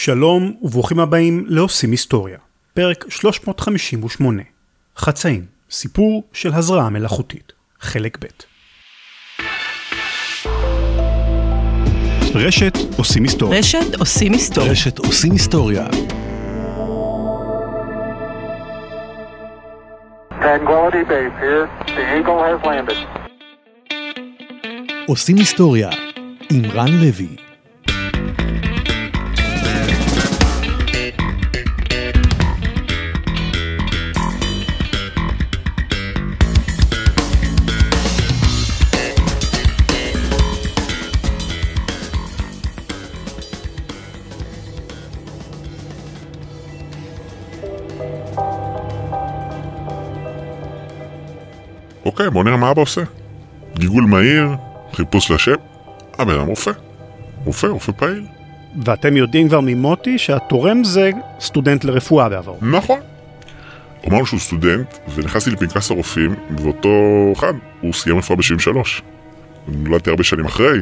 שלום וברוכים הבאים לעושים היסטוריה. פרק 358. חצאים, סיפור של הזרעה מלאכותית. חלק ב'. רשת עושים היסטוריה. רשת עושים היסטוריה. רשת עושים היסטוריה. Tranquility Base here. The Eagle has landed. עושים היסטוריה עם רן לוי. אוקיי, בוא נראה מה אבא עושה. גיגול מהיר, חיפוש לשם, הבן אדם רופא. רופא, רופא פעיל. ואתם יודעים כבר ממוטי שהתורם זה סטודנט לרפואה בעברו. נכון. אמרנו שהוא סטודנט, ונכנסתי לפנקס הרופאים, ואותו אחד, הוא סיים רפואה ב-73. נולדתי הרבה שנים אחרי.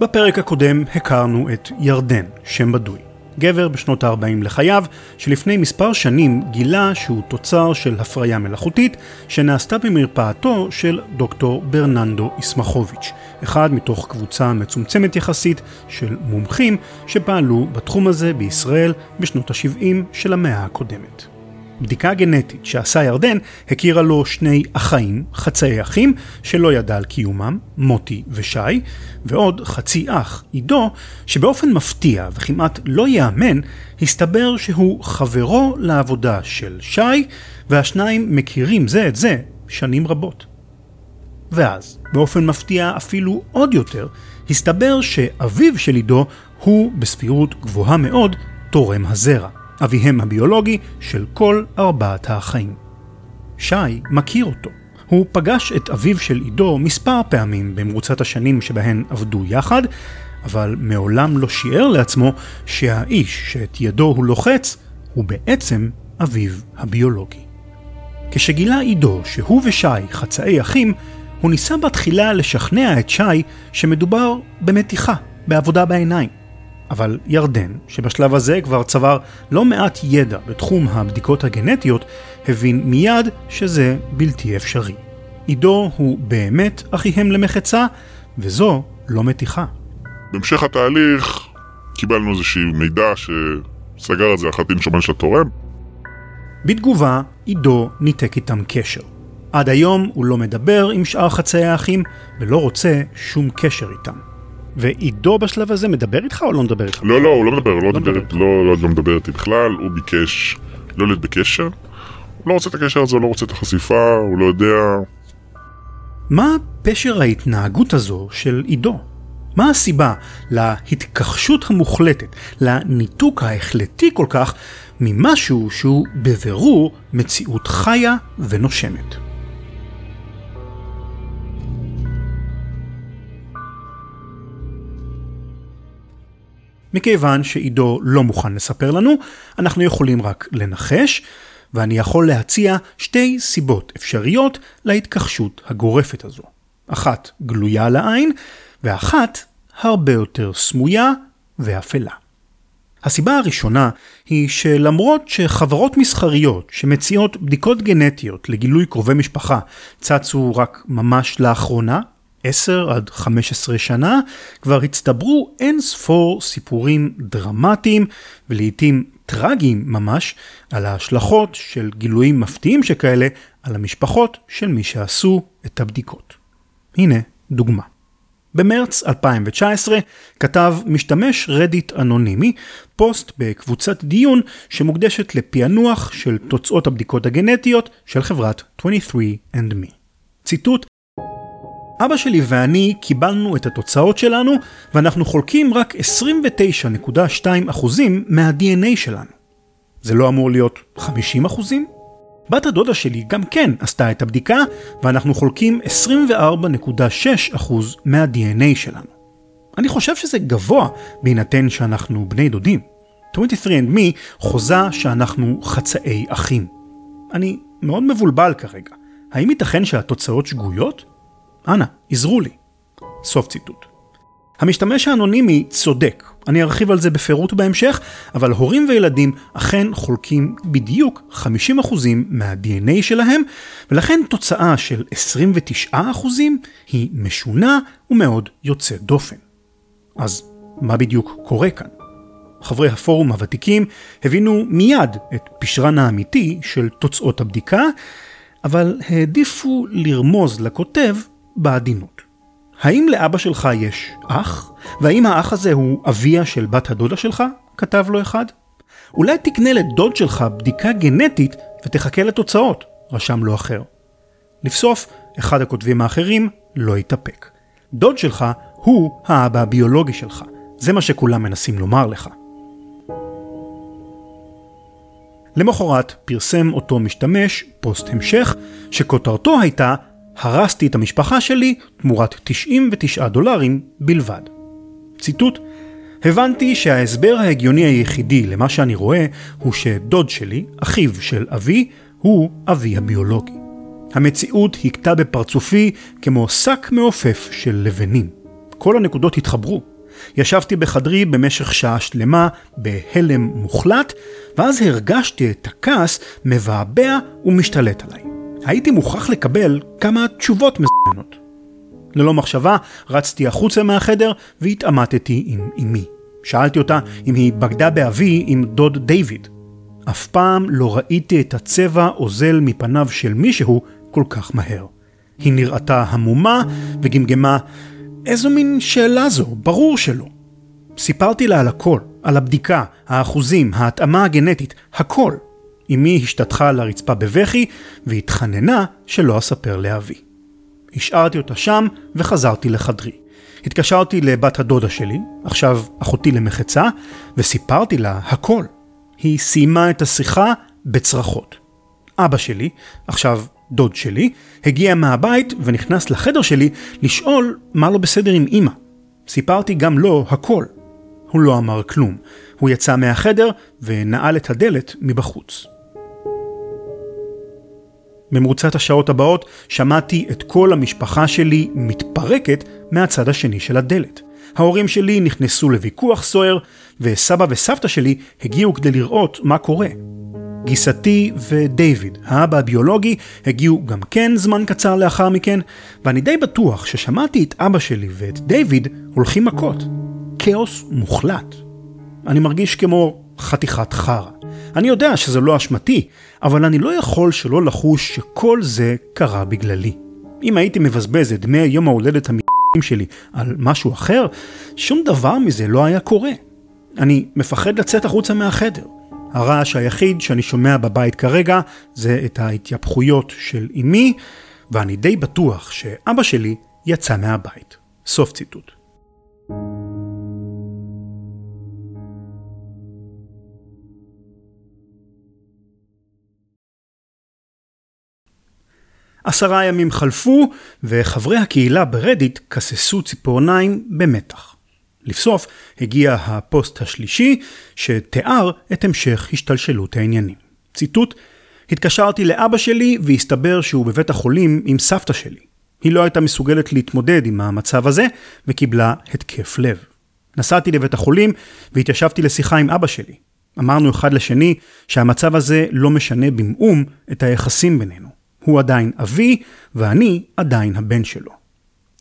בפרק הקודם הכרנו את ירדן, שם בדוי. גבר בשנות ה-40 לחייו, שלפני מספר שנים גילה שהוא תוצר של הפריה מלאכותית שנעשתה במרפאתו של דוקטור ברננדו איסמחוביץ', אחד מתוך קבוצה מצומצמת יחסית של מומחים שפעלו בתחום הזה בישראל בשנות ה-70 של המאה הקודמת. בדיקה גנטית שעשה ירדן הכירה לו שני אחאים, חצאי אחים, שלא ידע על קיומם, מוטי ושי, ועוד חצי אח, עידו, שבאופן מפתיע וכמעט לא ייאמן, הסתבר שהוא חברו לעבודה של שי, והשניים מכירים זה את זה שנים רבות. ואז, באופן מפתיע אפילו עוד יותר, הסתבר שאביו של עידו הוא בסבירות גבוהה מאוד תורם הזרע. אביהם הביולוגי של כל ארבעת האחאים. שי מכיר אותו. הוא פגש את אביו של עידו מספר פעמים במרוצת השנים שבהן עבדו יחד, אבל מעולם לא שיער לעצמו שהאיש שאת ידו הוא לוחץ, הוא בעצם אביו הביולוגי. כשגילה עידו שהוא ושי חצאי אחים, הוא ניסה בתחילה לשכנע את שי שמדובר במתיחה, בעבודה בעיניים. אבל ירדן, שבשלב הזה כבר צבר לא מעט ידע בתחום הבדיקות הגנטיות, הבין מיד שזה בלתי אפשרי. עידו הוא באמת אחיהם למחצה, וזו לא מתיחה. בהמשך התהליך קיבלנו איזשהו מידע שסגר את זה החלטין שומן של התורם. בתגובה, עידו ניתק איתם קשר. עד היום הוא לא מדבר עם שאר חצאי האחים, ולא רוצה שום קשר איתם. ועידו בשלב הזה מדבר איתך או לא מדבר איתך? לא, לא, הוא לא מדבר, הוא לא, לא מדבר, מדבר. לא, לא, לא מדבר איתי בכלל, הוא ביקש לא להיות בקשר. הוא לא רוצה את הקשר הזה, הוא לא רוצה את החשיפה, הוא לא יודע... מה פשר ההתנהגות הזו של עידו? מה הסיבה להתכחשות המוחלטת, לניתוק ההחלטי כל כך, ממשהו שהוא בבירור מציאות חיה ונושמת? מכיוון שעידו לא מוכן לספר לנו, אנחנו יכולים רק לנחש, ואני יכול להציע שתי סיבות אפשריות להתכחשות הגורפת הזו. אחת גלויה לעין, ואחת הרבה יותר סמויה ואפלה. הסיבה הראשונה היא שלמרות שחברות מסחריות שמציעות בדיקות גנטיות לגילוי קרובי משפחה צצו רק ממש לאחרונה, 10 עד 15 שנה, כבר הצטברו אין ספור סיפורים דרמטיים ולעיתים טרגיים ממש על ההשלכות של גילויים מפתיעים שכאלה על המשפחות של מי שעשו את הבדיקות. הנה דוגמה. במרץ 2019 כתב משתמש רדיט אנונימי פוסט בקבוצת דיון שמוקדשת לפענוח של תוצאות הבדיקות הגנטיות של חברת 23andMe. ציטוט אבא שלי ואני קיבלנו את התוצאות שלנו, ואנחנו חולקים רק 29.2% מה-DNA שלנו. זה לא אמור להיות 50%? בת הדודה שלי גם כן עשתה את הבדיקה, ואנחנו חולקים 24.6% מה-DNA שלנו. אני חושב שזה גבוה בהינתן שאנחנו בני דודים. 23andMe חוזה שאנחנו חצאי אחים. אני מאוד מבולבל כרגע. האם ייתכן שהתוצאות שגויות? אנא, עזרו לי. סוף ציטוט. המשתמש האנונימי צודק, אני ארחיב על זה בפירוט בהמשך, אבל הורים וילדים אכן חולקים בדיוק 50% מה-DNA שלהם, ולכן תוצאה של 29% היא משונה ומאוד יוצאת דופן. אז מה בדיוק קורה כאן? חברי הפורום הוותיקים הבינו מיד את פשרן האמיתי של תוצאות הבדיקה, אבל העדיפו לרמוז לכותב בעדינות. האם לאבא שלך יש אח? והאם האח הזה הוא אביה של בת הדודה שלך? כתב לו אחד. אולי תקנה לדוד שלך בדיקה גנטית ותחכה לתוצאות, רשם לו אחר. לבסוף, אחד הכותבים האחרים לא התאפק. דוד שלך הוא האבא הביולוגי שלך. זה מה שכולם מנסים לומר לך. למחרת פרסם אותו משתמש פוסט המשך, שכותרתו הייתה הרסתי את המשפחה שלי תמורת 99 דולרים בלבד. ציטוט הבנתי שההסבר ההגיוני היחידי למה שאני רואה הוא שדוד שלי, אחיו של אבי, הוא אבי הביולוגי. המציאות הכתה בפרצופי כמו שק מעופף של לבנים. כל הנקודות התחברו. ישבתי בחדרי במשך שעה שלמה בהלם מוחלט, ואז הרגשתי את הכעס מבעבע ומשתלט עליי. הייתי מוכרח לקבל כמה תשובות מזיינות. ללא מחשבה, רצתי החוצה מהחדר והתעמתתי עם אמי. שאלתי אותה אם היא בגדה באבי עם דוד דיוויד. אף פעם לא ראיתי את הצבע אוזל מפניו של מישהו כל כך מהר. היא נראתה המומה וגמגמה, איזו מין שאלה זו, ברור שלא. סיפרתי לה על הכל, על הבדיקה, האחוזים, ההתאמה הגנטית, הכל. אמי השתטחה על הרצפה בבכי והתחננה שלא אספר לאבי. השארתי אותה שם וחזרתי לחדרי. התקשרתי לבת הדודה שלי, עכשיו אחותי למחצה, וסיפרתי לה הכל. היא סיימה את השיחה בצרחות. אבא שלי, עכשיו דוד שלי, הגיע מהבית ונכנס לחדר שלי לשאול מה לא בסדר עם אמא. סיפרתי גם לו הכל. הוא לא אמר כלום. הוא יצא מהחדר ונעל את הדלת מבחוץ. במרוצת השעות הבאות שמעתי את כל המשפחה שלי מתפרקת מהצד השני של הדלת. ההורים שלי נכנסו לוויכוח סוער, וסבא וסבתא שלי הגיעו כדי לראות מה קורה. גיסתי ודייוויד, האבא הביולוגי, הגיעו גם כן זמן קצר לאחר מכן, ואני די בטוח ששמעתי את אבא שלי ואת דייוויד הולכים מכות. כאוס מוחלט. אני מרגיש כמו חתיכת חרא. אני יודע שזה לא אשמתי, אבל אני לא יכול שלא לחוש שכל זה קרה בגללי. אם הייתי מבזבז את דמי יום ההולדת המ***ים שלי על משהו אחר, שום דבר מזה לא היה קורה. אני מפחד לצאת החוצה מהחדר. הרעש היחיד שאני שומע בבית כרגע זה את ההתייפחויות של אמי, ואני די בטוח שאבא שלי יצא מהבית. סוף ציטוט. עשרה ימים חלפו, וחברי הקהילה ברדיט כססו ציפורניים במתח. לבסוף הגיע הפוסט השלישי, שתיאר את המשך השתלשלות העניינים. ציטוט: התקשרתי לאבא שלי והסתבר שהוא בבית החולים עם סבתא שלי. היא לא הייתה מסוגלת להתמודד עם המצב הזה וקיבלה התקף לב. נסעתי לבית החולים והתיישבתי לשיחה עם אבא שלי. אמרנו אחד לשני שהמצב הזה לא משנה במאום את היחסים בינינו. הוא עדיין אבי, ואני עדיין הבן שלו.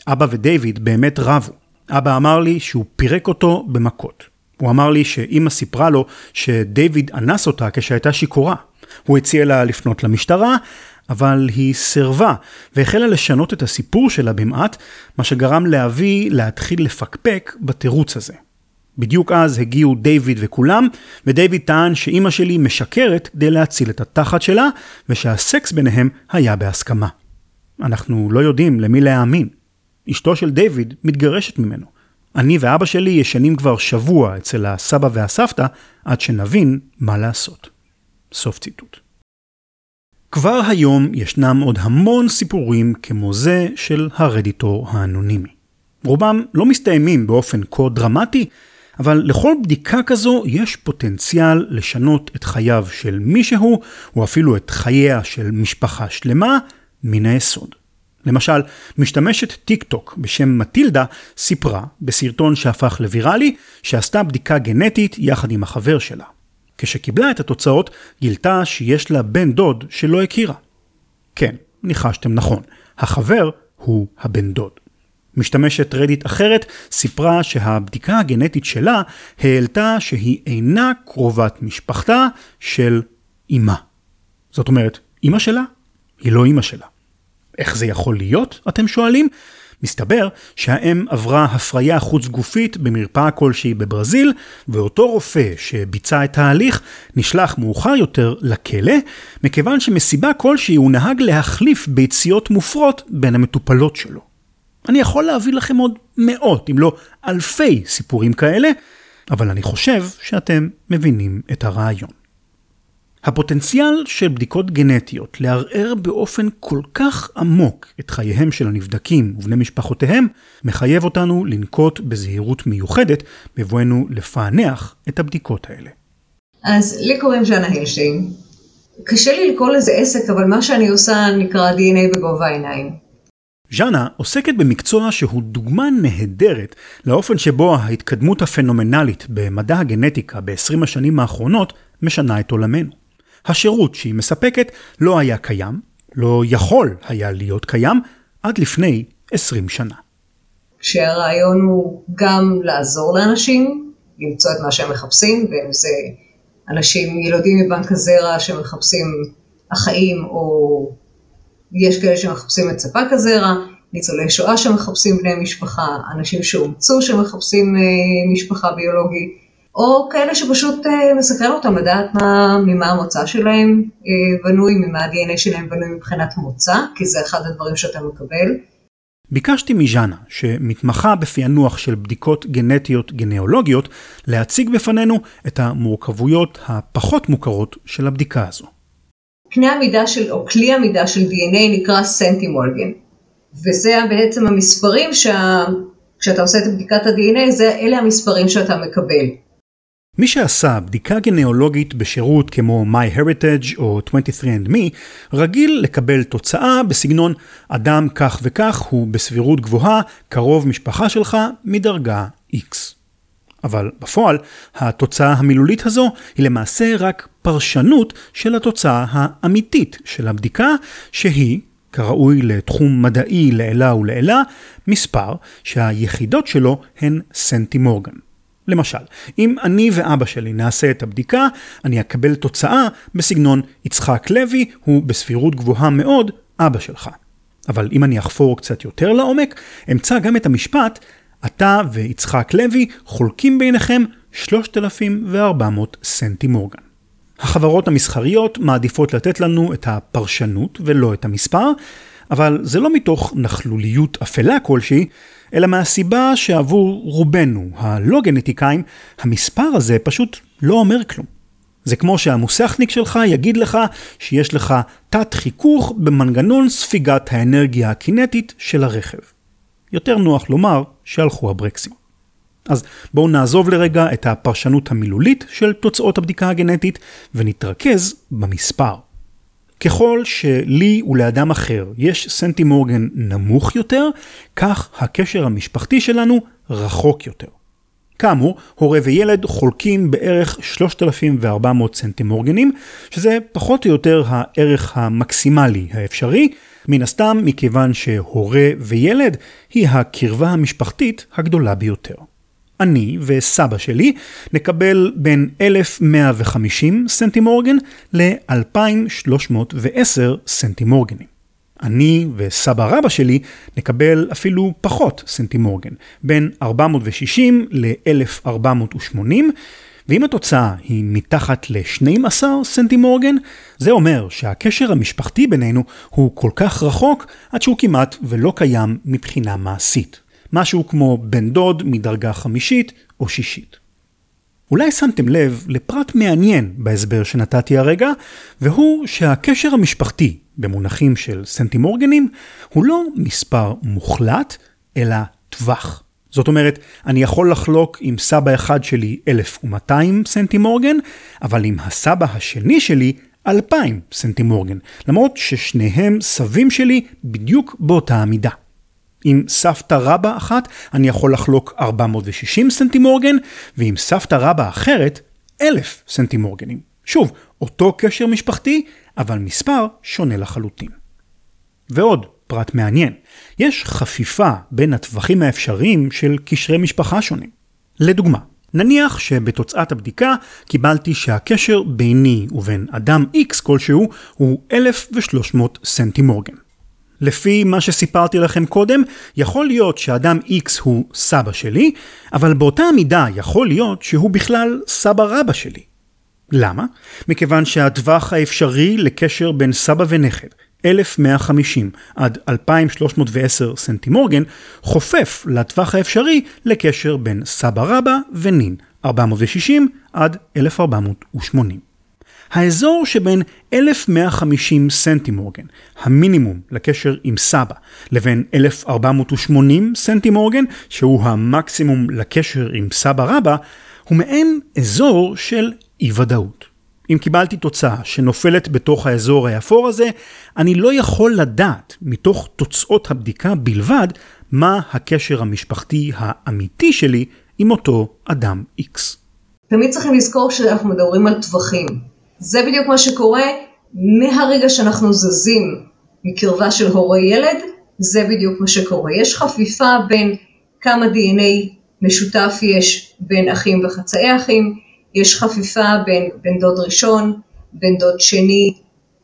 אבא ודייוויד באמת רבו. אבא אמר לי שהוא פירק אותו במכות. הוא אמר לי שאימא סיפרה לו שדייוויד אנס אותה כשהייתה שיכורה. הוא הציע לה לפנות למשטרה, אבל היא סירבה, והחלה לשנות את הסיפור שלה במעט, מה שגרם לאבי להתחיל לפקפק בתירוץ הזה. בדיוק אז הגיעו דיוויד וכולם, ודיוויד טען שאימא שלי משקרת כדי להציל את התחת שלה, ושהסקס ביניהם היה בהסכמה. אנחנו לא יודעים למי להאמין. אשתו של דיוויד מתגרשת ממנו. אני ואבא שלי ישנים כבר שבוע אצל הסבא והסבתא עד שנבין מה לעשות. סוף ציטוט. כבר היום ישנם עוד המון סיפורים כמו זה של הרדיטור האנונימי. רובם לא מסתיימים באופן כה דרמטי, אבל לכל בדיקה כזו יש פוטנציאל לשנות את חייו של מישהו, או אפילו את חייה של משפחה שלמה, מן היסוד. למשל, משתמשת טיק טוק בשם מטילדה סיפרה בסרטון שהפך לוויראלי שעשתה בדיקה גנטית יחד עם החבר שלה. כשקיבלה את התוצאות, גילתה שיש לה בן דוד שלא הכירה. כן, ניחשתם נכון, החבר הוא הבן דוד. משתמשת רדיט אחרת סיפרה שהבדיקה הגנטית שלה העלתה שהיא אינה קרובת משפחתה של אמה. זאת אומרת, אמא שלה היא לא אמא שלה. איך זה יכול להיות, אתם שואלים? מסתבר שהאם עברה הפריה חוץ גופית במרפאה כלשהי בברזיל, ואותו רופא שביצע את ההליך נשלח מאוחר יותר לכלא, מכיוון שמסיבה כלשהי הוא נהג להחליף ביציות מופרות בין המטופלות שלו. אני יכול להביא לכם עוד מאות, אם לא אלפי סיפורים כאלה, אבל אני חושב שאתם מבינים את הרעיון. הפוטנציאל של בדיקות גנטיות לערער באופן כל כך עמוק את חייהם של הנבדקים ובני משפחותיהם, מחייב אותנו לנקוט בזהירות מיוחדת בבואנו לפענח את הבדיקות האלה. אז לי קוראים ז'אנה הילשטיין. קשה לי לקרוא לזה עסק, אבל מה שאני עושה נקרא DNA בגובה העיניים. ז'אנה עוסקת במקצוע שהוא דוגמה נהדרת לאופן שבו ההתקדמות הפנומנלית במדע הגנטיקה ב-20 השנים האחרונות משנה את עולמנו. השירות שהיא מספקת לא היה קיים, לא יכול היה להיות קיים, עד לפני 20 שנה. כשהרעיון הוא גם לעזור לאנשים, למצוא את מה שהם מחפשים, ואם זה אנשים, ילודים מבנק הזרע שמחפשים אחאים, או יש כאלה שמחפשים את ספק הזרע, ניצולי שואה שמחפשים בני משפחה, אנשים שאומצו שמחפשים אה, משפחה ביולוגית, או כאלה שפשוט אה, מסקרן אותם לדעת מה, ממה המוצא שלהם אה, בנוי, ממה ה-DNA שלהם בנוי מבחינת מוצא, כי זה אחד הדברים שאתה מקבל. ביקשתי מז'אנה, שמתמחה בפענוח של בדיקות גנטיות גנאולוגיות, להציג בפנינו את המורכבויות הפחות מוכרות של הבדיקה הזו. קנה המידה של, או כלי המידה של DNA נקרא סנטימולגן, וזה בעצם המספרים שה... כשאתה עושה את בדיקת ה-DNA, זה, אלה המספרים שאתה מקבל. מי שעשה בדיקה גנאולוגית בשירות כמו MyHeritage או 23andMe, רגיל לקבל תוצאה בסגנון אדם כך וכך הוא בסבירות גבוהה קרוב משפחה שלך מדרגה X. אבל בפועל, התוצאה המילולית הזו היא למעשה רק פרשנות של התוצאה האמיתית של הבדיקה, שהיא, כראוי לתחום מדעי לעילה ולעילה, מספר שהיחידות שלו הן סנטימורגן. למשל, אם אני ואבא שלי נעשה את הבדיקה, אני אקבל תוצאה בסגנון יצחק לוי הוא בסבירות גבוהה מאוד אבא שלך. אבל אם אני אחפור קצת יותר לעומק, אמצא גם את המשפט, אתה ויצחק לוי חולקים ביניכם 3,400 סנטי מורגן. החברות המסחריות מעדיפות לתת לנו את הפרשנות ולא את המספר, אבל זה לא מתוך נכלוליות אפלה כלשהי, אלא מהסיבה שעבור רובנו, הלא גנטיקאים, המספר הזה פשוט לא אומר כלום. זה כמו שהמוסכניק שלך יגיד לך שיש לך תת חיכוך במנגנון ספיגת האנרגיה הקינטית של הרכב. יותר נוח לומר שהלכו הברקסים. אז בואו נעזוב לרגע את הפרשנות המילולית של תוצאות הבדיקה הגנטית ונתרכז במספר. ככל שלי ולאדם אחר יש סנטי מורגן נמוך יותר, כך הקשר המשפחתי שלנו רחוק יותר. כאמור, הורה וילד חולקים בערך 3,400 סנטי מורגנים, שזה פחות או יותר הערך המקסימלי האפשרי, מן הסתם מכיוון שהורה וילד היא הקרבה המשפחתית הגדולה ביותר. אני וסבא שלי נקבל בין 1,150 סנטימורגן ל-2,310 סנטימורגנים. אני וסבא רבא שלי נקבל אפילו פחות סנטימורגן, בין 460 ל-1480, ואם התוצאה היא מתחת ל-12 סנטימורגן, זה אומר שהקשר המשפחתי בינינו הוא כל כך רחוק עד שהוא כמעט ולא קיים מבחינה מעשית. משהו כמו בן דוד מדרגה חמישית או שישית. אולי שמתם לב לפרט מעניין בהסבר שנתתי הרגע, והוא שהקשר המשפחתי במונחים של סנטימורגנים הוא לא מספר מוחלט, אלא טווח. זאת אומרת, אני יכול לחלוק עם סבא אחד שלי 1200 סנטימורגן, אבל עם הסבא השני שלי 2000 סנטימורגן, למרות ששניהם סבים שלי בדיוק באותה המידה. עם סבתא רבא אחת אני יכול לחלוק 460 סנטימורגן, ועם סבתא רבא אחרת 1,000 סנטימורגנים. שוב, אותו קשר משפחתי, אבל מספר שונה לחלוטין. ועוד פרט מעניין, יש חפיפה בין הטווחים האפשריים של קשרי משפחה שונים. לדוגמה, נניח שבתוצאת הבדיקה קיבלתי שהקשר ביני ובין אדם X כלשהו הוא 1,300 סנטימורגן. לפי מה שסיפרתי לכם קודם, יכול להיות שאדם X הוא סבא שלי, אבל באותה מידה יכול להיות שהוא בכלל סבא רבא שלי. למה? מכיוון שהטווח האפשרי לקשר בין סבא ונכד, 1150 עד 2310 סנטימורגן, חופף לטווח האפשרי לקשר בין סבא רבא ונין, 460 עד 1480. האזור שבין 1150 סנטימורגן, המינימום לקשר עם סבא, לבין 1480 סנטימורגן, שהוא המקסימום לקשר עם סבא רבא, הוא מעין אזור של אי ודאות. אם קיבלתי תוצאה שנופלת בתוך האזור האפור הזה, אני לא יכול לדעת מתוך תוצאות הבדיקה בלבד מה הקשר המשפחתי האמיתי שלי עם אותו אדם X. תמיד צריכים לזכור שאנחנו מדברים על טווחים. זה בדיוק מה שקורה מהרגע שאנחנו זזים מקרבה של הורה ילד, זה בדיוק מה שקורה. יש חפיפה בין כמה DNA משותף יש בין אחים וחצאי אחים, יש חפיפה בין בן דוד ראשון, בן דוד שני,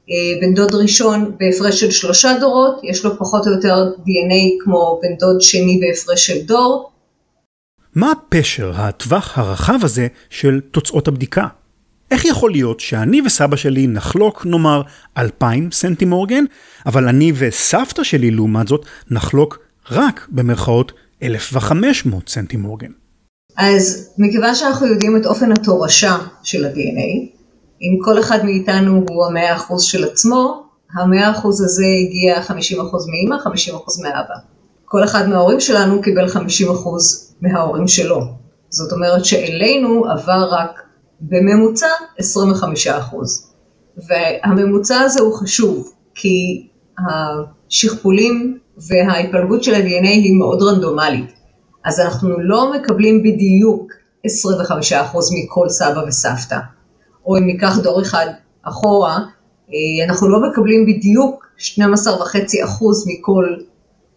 אה, בן דוד ראשון בהפרש של שלושה דורות, יש לו פחות או יותר DNA כמו בן דוד שני בהפרש של דור. מה הפשר, הטווח הרחב הזה של תוצאות הבדיקה? איך יכול להיות שאני וסבא שלי נחלוק נאמר 2,000 סנטימורגן, אבל אני וסבתא שלי לעומת זאת נחלוק רק במרכאות 1,500 סנטימורגן? אז מכיוון שאנחנו יודעים את אופן התורשה של ה-DNA, אם כל אחד מאיתנו הוא המאה אחוז של עצמו, המאה אחוז הזה הגיע 50% מאמא, 50% מאבא. כל אחד מההורים שלנו קיבל 50% מההורים שלו. זאת אומרת שאלינו עבר רק בממוצע 25 והממוצע הזה הוא חשוב, כי השכפולים וההתפלגות של ה-DNA היא מאוד רנדומלית. אז אנחנו לא מקבלים בדיוק 25 מכל סבא וסבתא. או אם ניקח דור אחד אחורה, אה, אנחנו לא מקבלים בדיוק 12.5% מכל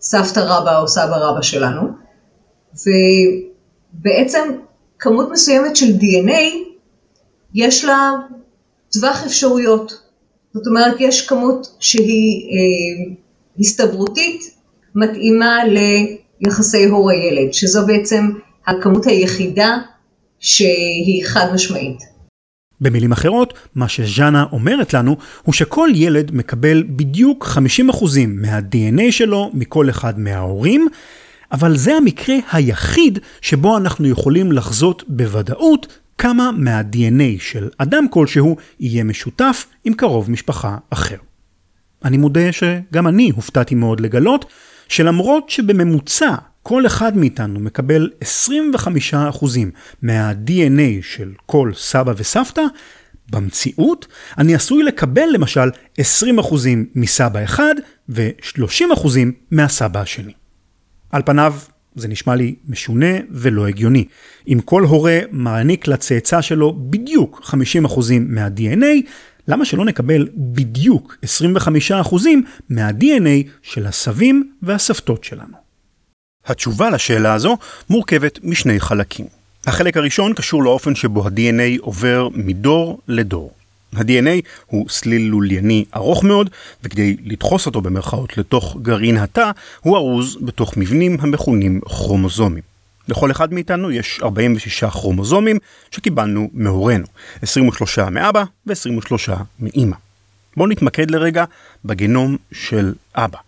סבתא רבא או סבא רבא שלנו. ובעצם כמות מסוימת של DNA יש לה טווח אפשרויות. זאת אומרת, יש כמות שהיא אה, הסתברותית מתאימה ליחסי הורה-ילד, שזו בעצם הכמות היחידה שהיא חד משמעית. במילים אחרות, מה שז'אנה אומרת לנו הוא שכל ילד מקבל בדיוק 50% מה-DNA שלו מכל אחד מההורים, אבל זה המקרה היחיד שבו אנחנו יכולים לחזות בוודאות כמה מה-DNA של אדם כלשהו יהיה משותף עם קרוב משפחה אחר. אני מודה שגם אני הופתעתי מאוד לגלות שלמרות שבממוצע כל אחד מאיתנו מקבל 25% מה-DNA של כל סבא וסבתא, במציאות אני עשוי לקבל למשל 20% מסבא אחד ו-30% מהסבא השני. על פניו זה נשמע לי משונה ולא הגיוני. אם כל הורה מעניק לצאצא שלו בדיוק 50% מה-DNA, למה שלא נקבל בדיוק 25% מה-DNA של הסבים והסבתות שלנו? התשובה לשאלה הזו מורכבת משני חלקים. החלק הראשון קשור לאופן שבו ה-DNA עובר מדור לדור. ה-DNA הוא סליל לולייני ארוך מאוד, וכדי לדחוס אותו במרכאות לתוך גרעין התא, הוא ארוז בתוך מבנים המכונים כרומוזומים. לכל אחד מאיתנו יש 46 כרומוזומים שקיבלנו מהורינו, 23 מאבא ו-23 מאימא. בואו נתמקד לרגע בגנום של אבא.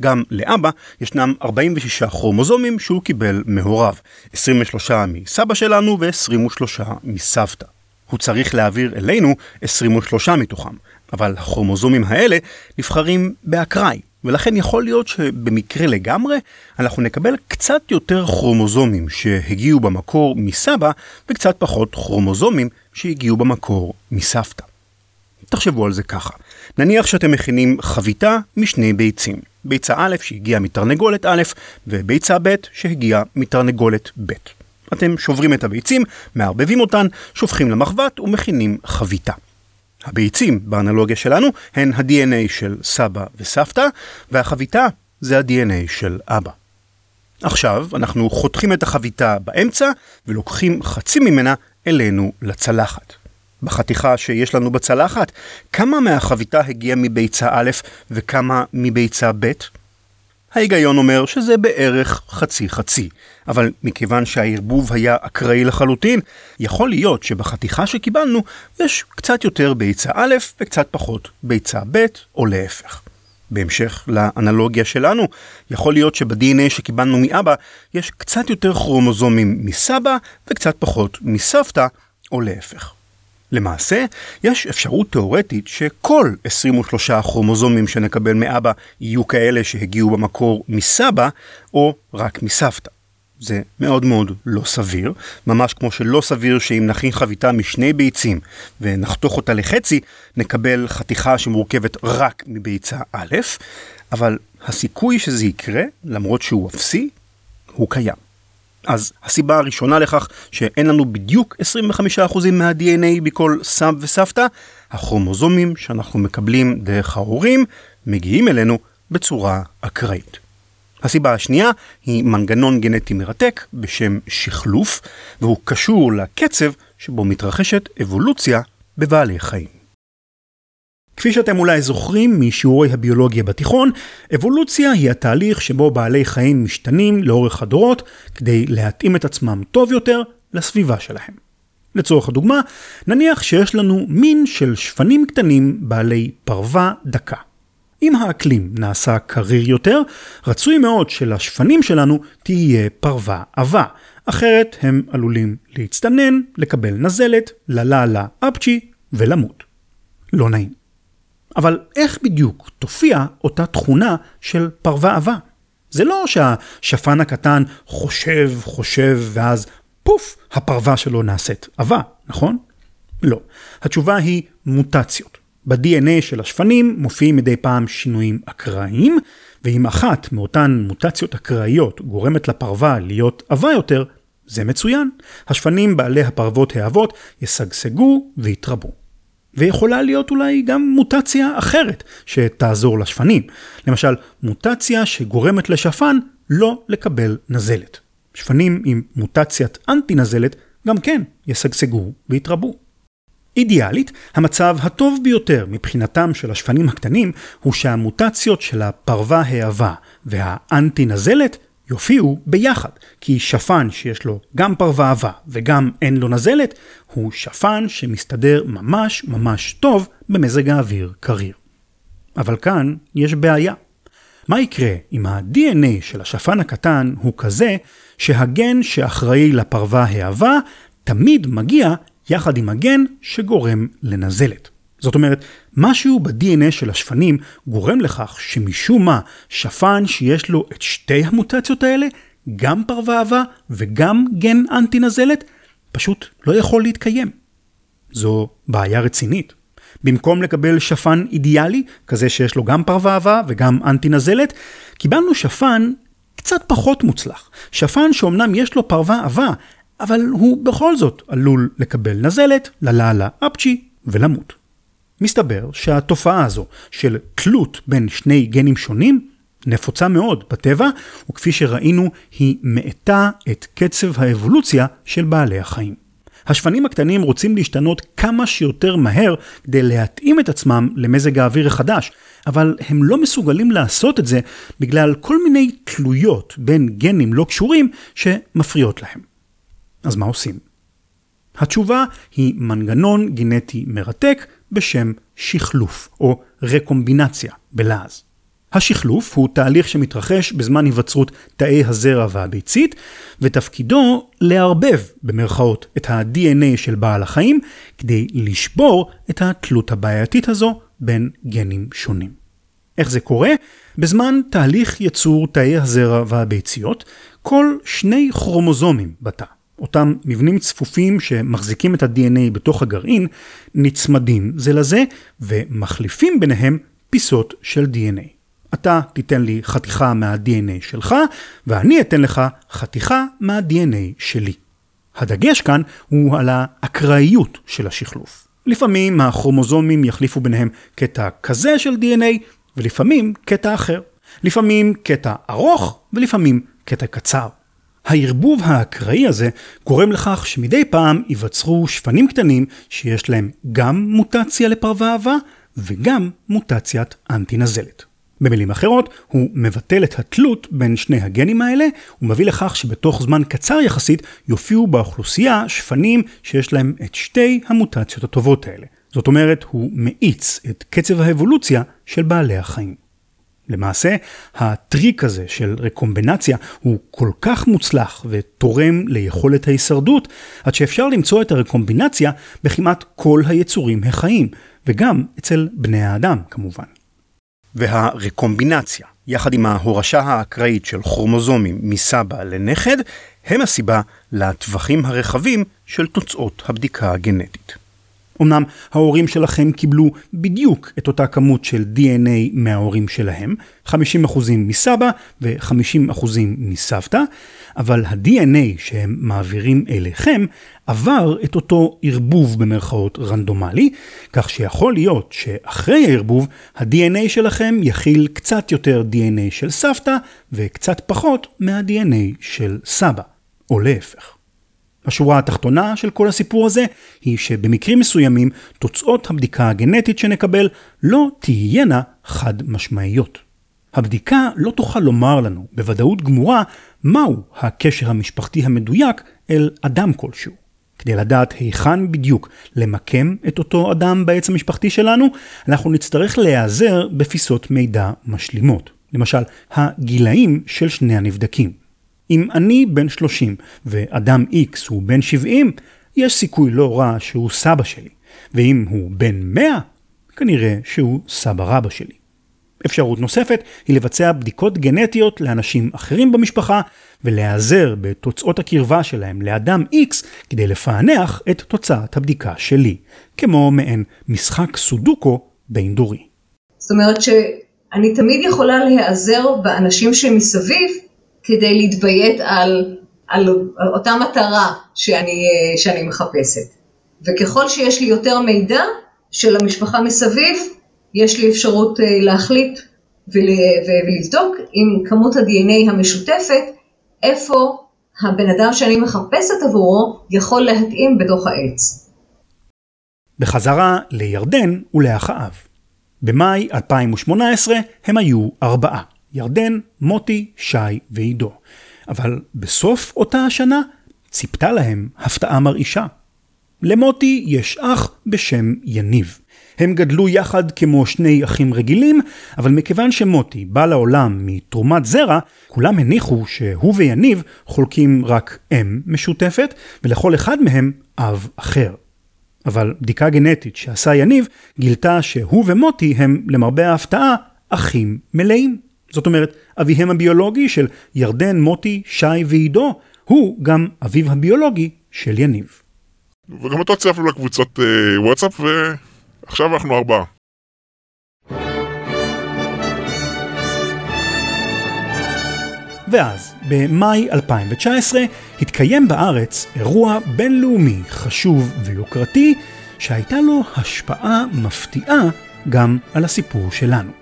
גם לאבא ישנם 46 כרומוזומים שהוא קיבל מהוריו, 23 מסבא שלנו ו-23 מסבתא. הוא צריך להעביר אלינו 23 מתוכם, אבל הכרומוזומים האלה נבחרים באקראי, ולכן יכול להיות שבמקרה לגמרי אנחנו נקבל קצת יותר כרומוזומים שהגיעו במקור מסבא וקצת פחות כרומוזומים שהגיעו במקור מסבתא. תחשבו על זה ככה, נניח שאתם מכינים חביתה משני ביצים, ביצה א' שהגיעה מתרנגולת א' וביצה ב' שהגיעה מתרנגולת ב'. אתם שוברים את הביצים, מערבבים אותן, שופכים למחבת ומכינים חביתה. הביצים, באנלוגיה שלנו, הן ה-DNA של סבא וסבתא, והחביתה זה ה-DNA של אבא. עכשיו אנחנו חותכים את החביתה באמצע ולוקחים חצי ממנה אלינו לצלחת. בחתיכה שיש לנו בצלחת, כמה מהחביתה הגיע מביצה א' וכמה מביצה ב'? ההיגיון אומר שזה בערך חצי חצי, אבל מכיוון שהערבוב היה אקראי לחלוטין, יכול להיות שבחתיכה שקיבלנו יש קצת יותר ביצה א' וקצת פחות ביצה ב' או להפך. בהמשך לאנלוגיה שלנו, יכול להיות שב-DNA שקיבלנו מאבא יש קצת יותר כרומוזומים מסבא וקצת פחות מסבתא, או להפך. למעשה, יש אפשרות תאורטית שכל 23 הכרומוזומים שנקבל מאבא יהיו כאלה שהגיעו במקור מסבא, או רק מסבתא. זה מאוד מאוד לא סביר, ממש כמו שלא סביר שאם נכין חביתה משני ביצים ונחתוך אותה לחצי, נקבל חתיכה שמורכבת רק מביצה א', אבל הסיכוי שזה יקרה, למרות שהוא אפסי, הוא קיים. אז הסיבה הראשונה לכך שאין לנו בדיוק 25% מה-DNA בכל סב וסבתא, הכרומוזומים שאנחנו מקבלים דרך ההורים מגיעים אלינו בצורה אקראית. הסיבה השנייה היא מנגנון גנטי מרתק בשם שחלוף, והוא קשור לקצב שבו מתרחשת אבולוציה בבעלי חיים. כפי שאתם אולי זוכרים משיעורי הביולוגיה בתיכון, אבולוציה היא התהליך שבו בעלי חיים משתנים לאורך הדורות כדי להתאים את עצמם טוב יותר לסביבה שלהם. לצורך הדוגמה, נניח שיש לנו מין של שפנים קטנים בעלי פרווה דקה. אם האקלים נעשה קריר יותר, רצוי מאוד שלשפנים שלנו תהיה פרווה עבה, אחרת הם עלולים להצטנן, לקבל נזלת, לללה אפצ'י ולמות. לא נעים. אבל איך בדיוק תופיע אותה תכונה של פרווה עבה? זה לא שהשפן הקטן חושב, חושב, ואז פוף, הפרווה שלו נעשית עבה, נכון? לא. התשובה היא מוטציות. ב-DNA של השפנים מופיעים מדי פעם שינויים אקראיים, ואם אחת מאותן מוטציות אקראיות גורמת לפרווה להיות עבה יותר, זה מצוין. השפנים בעלי הפרוות האבות ישגשגו ויתרבו. ויכולה להיות אולי גם מוטציה אחרת שתעזור לשפנים. למשל, מוטציה שגורמת לשפן לא לקבל נזלת. שפנים עם מוטציית אנטי נזלת גם כן ישגשגו ויתרבו. אידיאלית, המצב הטוב ביותר מבחינתם של השפנים הקטנים הוא שהמוטציות של הפרווה העבה והאנטי נזלת יופיעו ביחד, כי שפן שיש לו גם פרווה עבה וגם אין לו נזלת, הוא שפן שמסתדר ממש ממש טוב במזג האוויר קריר. אבל כאן יש בעיה. מה יקרה אם ה-DNA של השפן הקטן הוא כזה שהגן שאחראי לפרווה העבה תמיד מגיע יחד עם הגן שגורם לנזלת. זאת אומרת, משהו ב-DNA של השפנים גורם לכך שמשום מה שפן שיש לו את שתי המוטציות האלה, גם פרווה עבה וגם גן אנטי נזלת, פשוט לא יכול להתקיים. זו בעיה רצינית. במקום לקבל שפן אידיאלי, כזה שיש לו גם פרווה עבה וגם אנטי נזלת, קיבלנו שפן קצת פחות מוצלח. שפן שאומנם יש לו פרווה עבה, אבל הוא בכל זאת עלול לקבל נזלת, לללה אפצ'י ולמות. מסתבר שהתופעה הזו של תלות בין שני גנים שונים נפוצה מאוד בטבע, וכפי שראינו, היא מאטה את קצב האבולוציה של בעלי החיים. השפנים הקטנים רוצים להשתנות כמה שיותר מהר כדי להתאים את עצמם למזג האוויר החדש, אבל הם לא מסוגלים לעשות את זה בגלל כל מיני תלויות בין גנים לא קשורים שמפריעות להם. אז מה עושים? התשובה היא מנגנון גנטי מרתק בשם שחלוף, או רקומבינציה בלעז. השחלוף הוא תהליך שמתרחש בזמן היווצרות תאי הזרע והביצית, ותפקידו לערבב, במרכאות, את ה-DNA של בעל החיים, כדי לשבור את התלות הבעייתית הזו בין גנים שונים. איך זה קורה? בזמן תהליך יצור תאי הזרע והביציות, כל שני כרומוזומים בתא, אותם מבנים צפופים שמחזיקים את ה-DNA בתוך הגרעין, נצמדים זה לזה ומחליפים ביניהם פיסות של DNA. אתה תיתן לי חתיכה מה-DNA שלך, ואני אתן לך חתיכה מה-DNA שלי. הדגש כאן הוא על האקראיות של השחלוף. לפעמים הכרומוזומים יחליפו ביניהם קטע כזה של DNA, ולפעמים קטע אחר. לפעמים קטע ארוך, ולפעמים קטע קצר. הערבוב האקראי הזה גורם לכך שמדי פעם ייווצרו שפנים קטנים שיש להם גם מוטציה לפרווה אהבה וגם מוטציית אנטי נזלת. במילים אחרות, הוא מבטל את התלות בין שני הגנים האלה, ומביא לכך שבתוך זמן קצר יחסית יופיעו באוכלוסייה שפנים שיש להם את שתי המוטציות הטובות האלה. זאת אומרת, הוא מאיץ את קצב האבולוציה של בעלי החיים. למעשה, הטריק הזה של רקומבינציה הוא כל כך מוצלח ותורם ליכולת ההישרדות, עד שאפשר למצוא את הרקומבינציה בכמעט כל היצורים החיים, וגם אצל בני האדם כמובן. והרקומבינציה, יחד עם ההורשה האקראית של כרומוזומים מסבא לנכד, הם הסיבה לטווחים הרחבים של תוצאות הבדיקה הגנטית. אמנם ההורים שלכם קיבלו בדיוק את אותה כמות של DNA מההורים שלהם, 50% מסבא ו-50% מסבתא, אבל ה-DNA שהם מעבירים אליכם עבר את אותו ערבוב במרכאות רנדומלי, כך שיכול להיות שאחרי הערבוב ה-DNA שלכם יכיל קצת יותר DNA של סבתא וקצת פחות מה-DNA של סבא, או להפך. השורה התחתונה של כל הסיפור הזה היא שבמקרים מסוימים תוצאות הבדיקה הגנטית שנקבל לא תהיינה חד משמעיות. הבדיקה לא תוכל לומר לנו בוודאות גמורה מהו הקשר המשפחתי המדויק אל אדם כלשהו. כדי לדעת היכן בדיוק למקם את אותו אדם בעץ המשפחתי שלנו, אנחנו נצטרך להיעזר בפיסות מידע משלימות. למשל, הגילאים של שני הנבדקים. אם אני בן 30 ואדם X הוא בן 70, יש סיכוי לא רע שהוא סבא שלי. ואם הוא בן 100, כנראה שהוא סבא רבא שלי. אפשרות נוספת היא לבצע בדיקות גנטיות לאנשים אחרים במשפחה ולהיעזר בתוצאות הקרבה שלהם לאדם X כדי לפענח את תוצאת הבדיקה שלי, כמו מעין משחק סודוקו בין דורי. זאת אומרת שאני תמיד יכולה להיעזר באנשים שמסביב כדי להתביית על, על אותה מטרה שאני, שאני מחפשת. וככל שיש לי יותר מידע של המשפחה מסביב, יש לי אפשרות אה, להחליט ולבדוק עם כמות ה-DNA המשותפת, איפה הבן אדם שאני מחפשת עבורו יכול להתאים בתוך העץ. בחזרה לירדן ולאחאב. במאי 2018 הם היו ארבעה. ירדן, מוטי, שי ועידו. אבל בסוף אותה השנה ציפתה להם הפתעה מרעישה. למוטי יש אח בשם יניב. הם גדלו יחד כמו שני אחים רגילים, אבל מכיוון שמוטי בא לעולם מתרומת זרע, כולם הניחו שהוא ויניב חולקים רק אם משותפת, ולכל אחד מהם אב אחר. אבל בדיקה גנטית שעשה יניב גילתה שהוא ומוטי הם, למרבה ההפתעה, אחים מלאים. זאת אומרת, אביהם הביולוגי של ירדן, מוטי, שי ועידו, הוא גם אביו הביולוגי של יניב. וגם אותו צירפנו לקבוצות אה, וואטסאפ, ועכשיו אנחנו ארבעה. ואז, במאי 2019, התקיים בארץ אירוע בינלאומי חשוב ויוקרתי, שהייתה לו השפעה מפתיעה גם על הסיפור שלנו.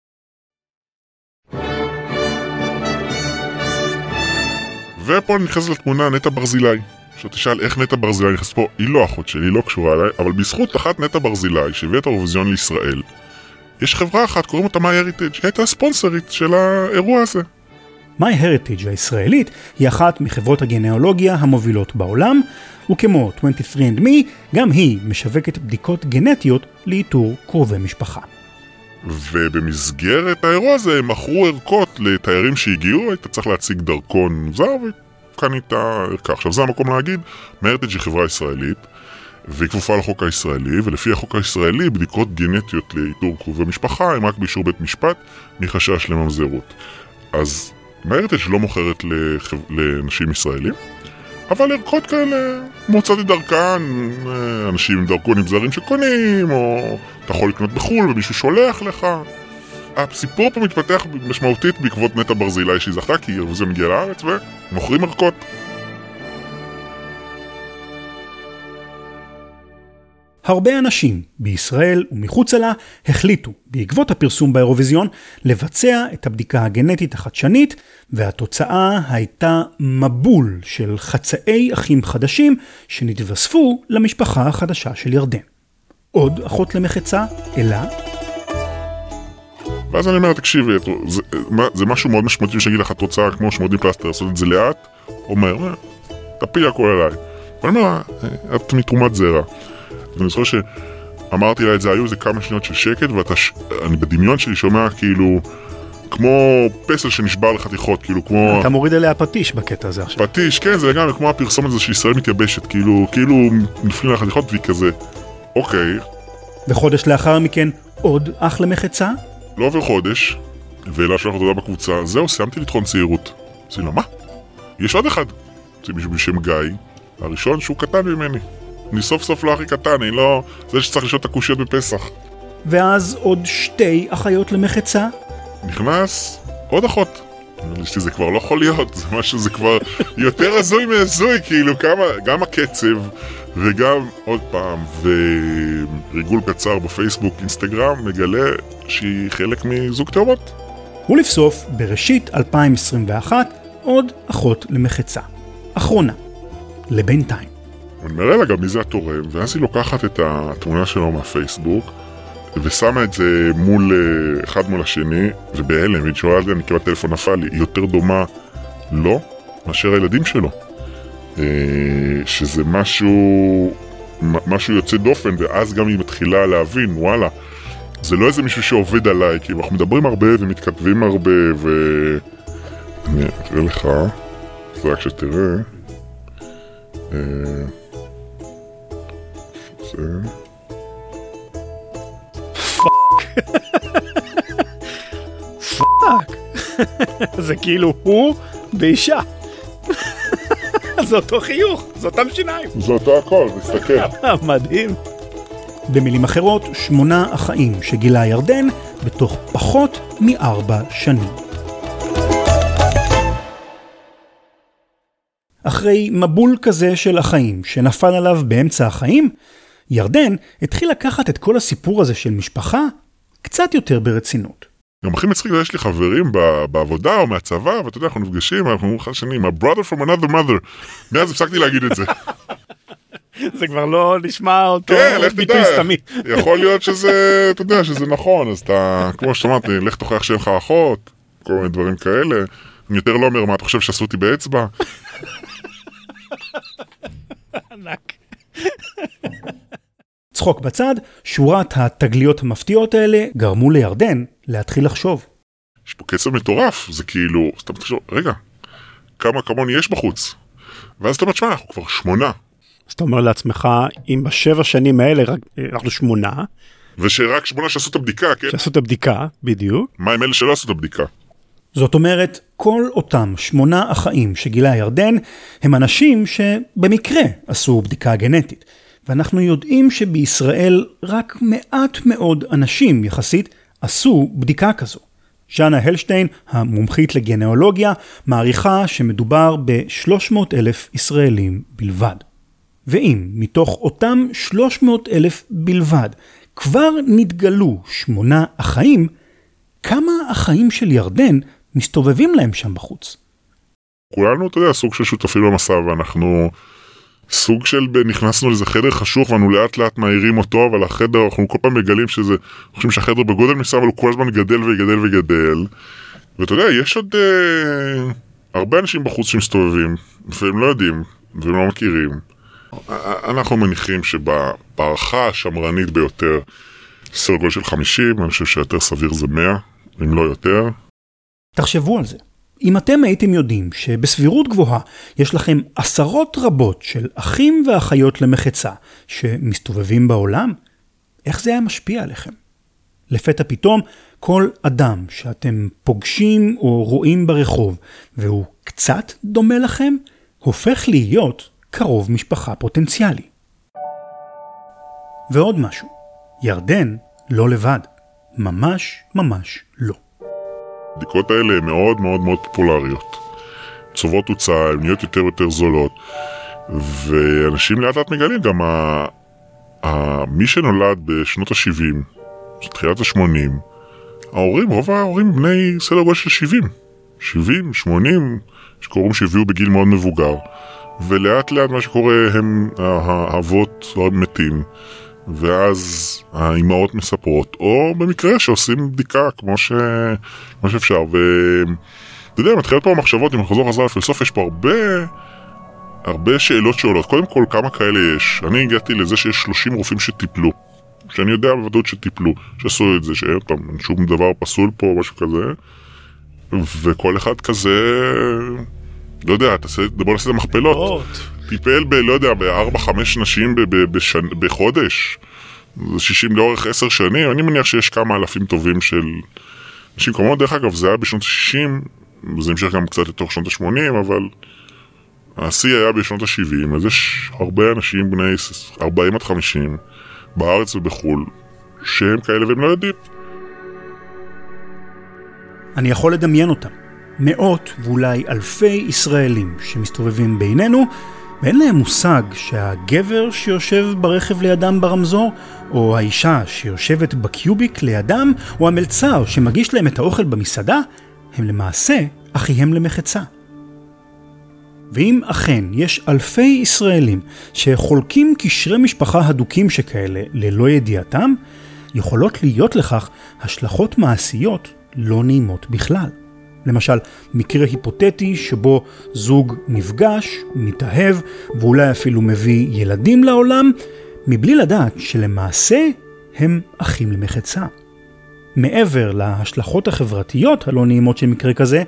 ופה נכנס לתמונה נטע ברזילי. עכשיו תשאל איך נטע ברזילי נכנסת פה, היא לא אחות שלי, היא לא קשורה אליי, אבל בזכות אחת נטע ברזילי שהביאה את האירוויזיון לישראל, יש חברה אחת, קוראים אותה MyHeritage, הייתה הספונסרית של האירוע הזה. MyHeritage הישראלית היא אחת מחברות הגנאולוגיה המובילות בעולם, וכמו 23andMe, גם היא משווקת בדיקות גנטיות לאיתור קרובי משפחה. ובמסגרת האירוע הזה הם מכרו ערכות לתיירים שהגיעו, היית צריך להציג דרכון זר וקנית ערכה. עכשיו זה המקום להגיד, מרטג' היא חברה ישראלית והיא כפופה לחוק הישראלי, ולפי החוק הישראלי בדיקות גנטיות לאיתור קרובי משפחה הם רק באישור בית משפט מחשש לממזרות. אז מרטג' לא מוכרת לחב... לאנשים ישראלים, אבל ערכות כאלה מוצאות את דרכן, אנשים עם דרכונים זרים שקונים, או אתה יכול לקנות בחו"ל ומישהו שולח לך. הסיפור פה מתפתח משמעותית בעקבות נטע ברזילי שהיא זכתה, כי זה מגיע לארץ ומוכרים ערכות. הרבה אנשים, בישראל ומחוצה לה, החליטו, בעקבות הפרסום באירוויזיון, לבצע את הבדיקה הגנטית החדשנית, והתוצאה הייתה מבול של חצאי אחים חדשים שנתווספו למשפחה החדשה של ירדן. עוד אחות למחצה, אלה. ואז אני אומר, תקשיבי, זה, זה משהו מאוד משמעותי שיגיד לך, את רוצה כמו שמודים פלסטר, לעשות את זה לאט, אומר, תפיל הכל עליי. ואני אומר, את מתרומת זרע. ואני זוכר שאמרתי לה את זה, היו איזה כמה שניות של שקט, ואני בדמיון שלי שומע כאילו, כמו פסל שנשבר לחתיכות, כאילו כמו... אתה מוריד אליה פטיש בקטע הזה עכשיו. פטיש, כן, זה לגמרי כמו הפרסומת הזה שישראל מתייבשת, כאילו, כאילו נפלים לחתיכות והיא כזה, אוקיי. וחודש לאחר מכן עוד אח למחצה? לא עובר חודש, ואלה שלח אותה בקבוצה, זהו, סיימתי לטחון צעירות. אז היא מה? יש עוד אחד. זה מישהו בשם גיא, הראשון שהוא קטן ממני. אני סוף סוף לא הכי קטן, אני לא... זה שצריך לשאול את הקושיות בפסח. ואז עוד שתי אחיות למחצה? נכנס עוד אחות. אשתי זה כבר לא יכול להיות, זה משהו, זה כבר יותר הזוי מהזוי, כאילו כמה, גם הקצב וגם עוד פעם, וריגול קצר בפייסבוק, אינסטגרם, מגלה שהיא חלק מזוג תאומות. ולבסוף, בראשית 2021, עוד אחות למחצה. אחרונה. לבינתיים. אני מראה לה גם מי זה התורם, ואז היא לוקחת את התמונה שלו מהפייסבוק, ושמה את זה מול, אחד מול השני, ובהלם, והיא שואלת לי, אני כמעט טלפון נפל לי, היא יותר דומה לו מאשר הילדים שלו. שזה משהו, משהו יוצא דופן, ואז גם היא מתחילה להבין, וואלה, זה לא איזה מישהו שעובד עליי, כי אנחנו מדברים הרבה ומתכתבים הרבה, ו... אני אראה לך, זה רק שתראה. זה... Fuck. זה כאילו הוא באישה. זה אותו חיוך, זה אותם שיניים. זה אותו הכל, תסתכל. מדהים. במילים אחרות, שמונה אחים שגילה ירדן בתוך פחות מארבע שנים. אחרי מבול כזה של אחים שנפל עליו באמצע החיים, ירדן התחיל לקחת את כל הסיפור הזה של משפחה קצת יותר ברצינות. גם הכי מצחיק זה יש לי חברים בעבודה או מהצבא, ואתה יודע, אנחנו נפגשים, אנחנו אומרים אחד שני, my brother from another mother. מאז הפסקתי להגיד את זה. זה כבר לא נשמע אותו כן, לך תדע, יכול להיות שזה, אתה יודע, שזה נכון, אז אתה, כמו שאמרת, לך תוכיח שאין לך אחות, כל מיני דברים כאלה. אני יותר לא אומר, מה אתה חושב שעשו אותי באצבע? ענק. צחוק בצד, שורת התגליות המפתיעות האלה גרמו לירדן להתחיל לחשוב. יש פה קצב מטורף, זה כאילו, סתם תחשוב, רגע, כמה כמוני יש בחוץ? ואז אתה אומר, תשמע, אנחנו כבר שמונה. אז אתה אומר לעצמך, אם בשבע שנים האלה אנחנו שמונה, ושרק שמונה שעשו את הבדיקה, כן? שעשו את הבדיקה, בדיוק. מה עם אלה שלא עשו את הבדיקה? זאת אומרת, כל אותם שמונה אחאים שגילה ירדן, הם אנשים שבמקרה עשו בדיקה גנטית. ואנחנו יודעים שבישראל רק מעט מאוד אנשים יחסית עשו בדיקה כזו. ז'אנה הלשטיין, המומחית לגנאולוגיה, מעריכה שמדובר ב-300 אלף ישראלים בלבד. ואם מתוך אותם 300 אלף בלבד כבר נתגלו שמונה אחאים, כמה אחאים של ירדן מסתובבים להם שם בחוץ? כולנו, אתה יודע, סוג של שותפים במסע, ואנחנו סוג של, נכנסנו לאיזה חדר חשוך ואנו לאט לאט מאירים אותו, אבל החדר, אנחנו כל פעם מגלים שזה, חושבים שהחדר בגודל מסוים, אבל הוא כל הזמן גדל ויגדל ויגדל. ואתה יודע, יש עוד אה, הרבה אנשים בחוץ שמסתובבים, והם לא יודעים, והם לא מכירים. אנחנו מניחים שבהערכה השמרנית ביותר, סדר גודל של 50, אני חושב שיותר סביר זה 100, אם לא יותר. תחשבו על זה. אם אתם הייתם יודעים שבסבירות גבוהה יש לכם עשרות רבות של אחים ואחיות למחצה שמסתובבים בעולם, איך זה היה משפיע עליכם? לפתע פתאום כל אדם שאתם פוגשים או רואים ברחוב והוא קצת דומה לכם, הופך להיות קרוב משפחה פוטנציאלי. ועוד משהו, ירדן לא לבד, ממש ממש לא. הבדיקות האלה הן מאוד מאוד מאוד פופולריות. צוברות תוצאה, הן נהיות יותר ויותר זולות, ואנשים לאט לאט מגלים גם ה... ה... מי שנולד בשנות ה-70, תחילת ה-80, ההורים, רוב ההורים בני סדר גודל של 70. 70, 80, שקוראים שהביאו בגיל מאוד מבוגר. ולאט לאט מה שקורה הם האבות מתים, ואז האימהות מספרות, או במקרה שעושים בדיקה כמו, ש... כמו שאפשר, ואתה יודע, מתחילות פה המחשבות, אם אנחנו חוזר חזרה לפילוסופיה, יש פה הרבה... הרבה שאלות שעולות. קודם כל, כמה כאלה יש? אני הגעתי לזה שיש 30 רופאים שטיפלו. שאני יודע בוודאות שטיפלו, שעשו את זה, שאין פעם, שום דבר פסול פה או משהו כזה. וכל אחד כזה לא יודע, תעשה, בוא נעשה את המכפלות. טיפל ב, לא יודע, בארבע, חמש נשים ב, ב, בשנ... בחודש. זה 60 לאורך עשר שנים, אני מניח שיש כמה אלפים טובים של נשים כמובן, דרך אגב, זה היה בשנות ה-60, וזה המשיך גם קצת לתוך שנות ה-80, אבל השיא היה בשנות ה-70, אז יש הרבה אנשים בני 40 עד 50 בארץ ובחו"ל, שהם כאלה והם לא יודעים. אני יכול לדמיין אותם. מאות ואולי אלפי ישראלים שמסתובבים בינינו, ואין להם מושג שהגבר שיושב ברכב לידם ברמזור, או האישה שיושבת בקיוביק לידם, או המלצר שמגיש להם את האוכל במסעדה, הם למעשה אחיהם למחצה. ואם אכן יש אלפי ישראלים שחולקים קשרי משפחה הדוקים שכאלה ללא ידיעתם, יכולות להיות לכך השלכות מעשיות לא נעימות בכלל. למשל, מקרה היפותטי שבו זוג נפגש, מתאהב, ואולי אפילו מביא ילדים לעולם, מבלי לדעת שלמעשה הם אחים למחצה. מעבר להשלכות החברתיות הלא נעימות של מקרה כזה,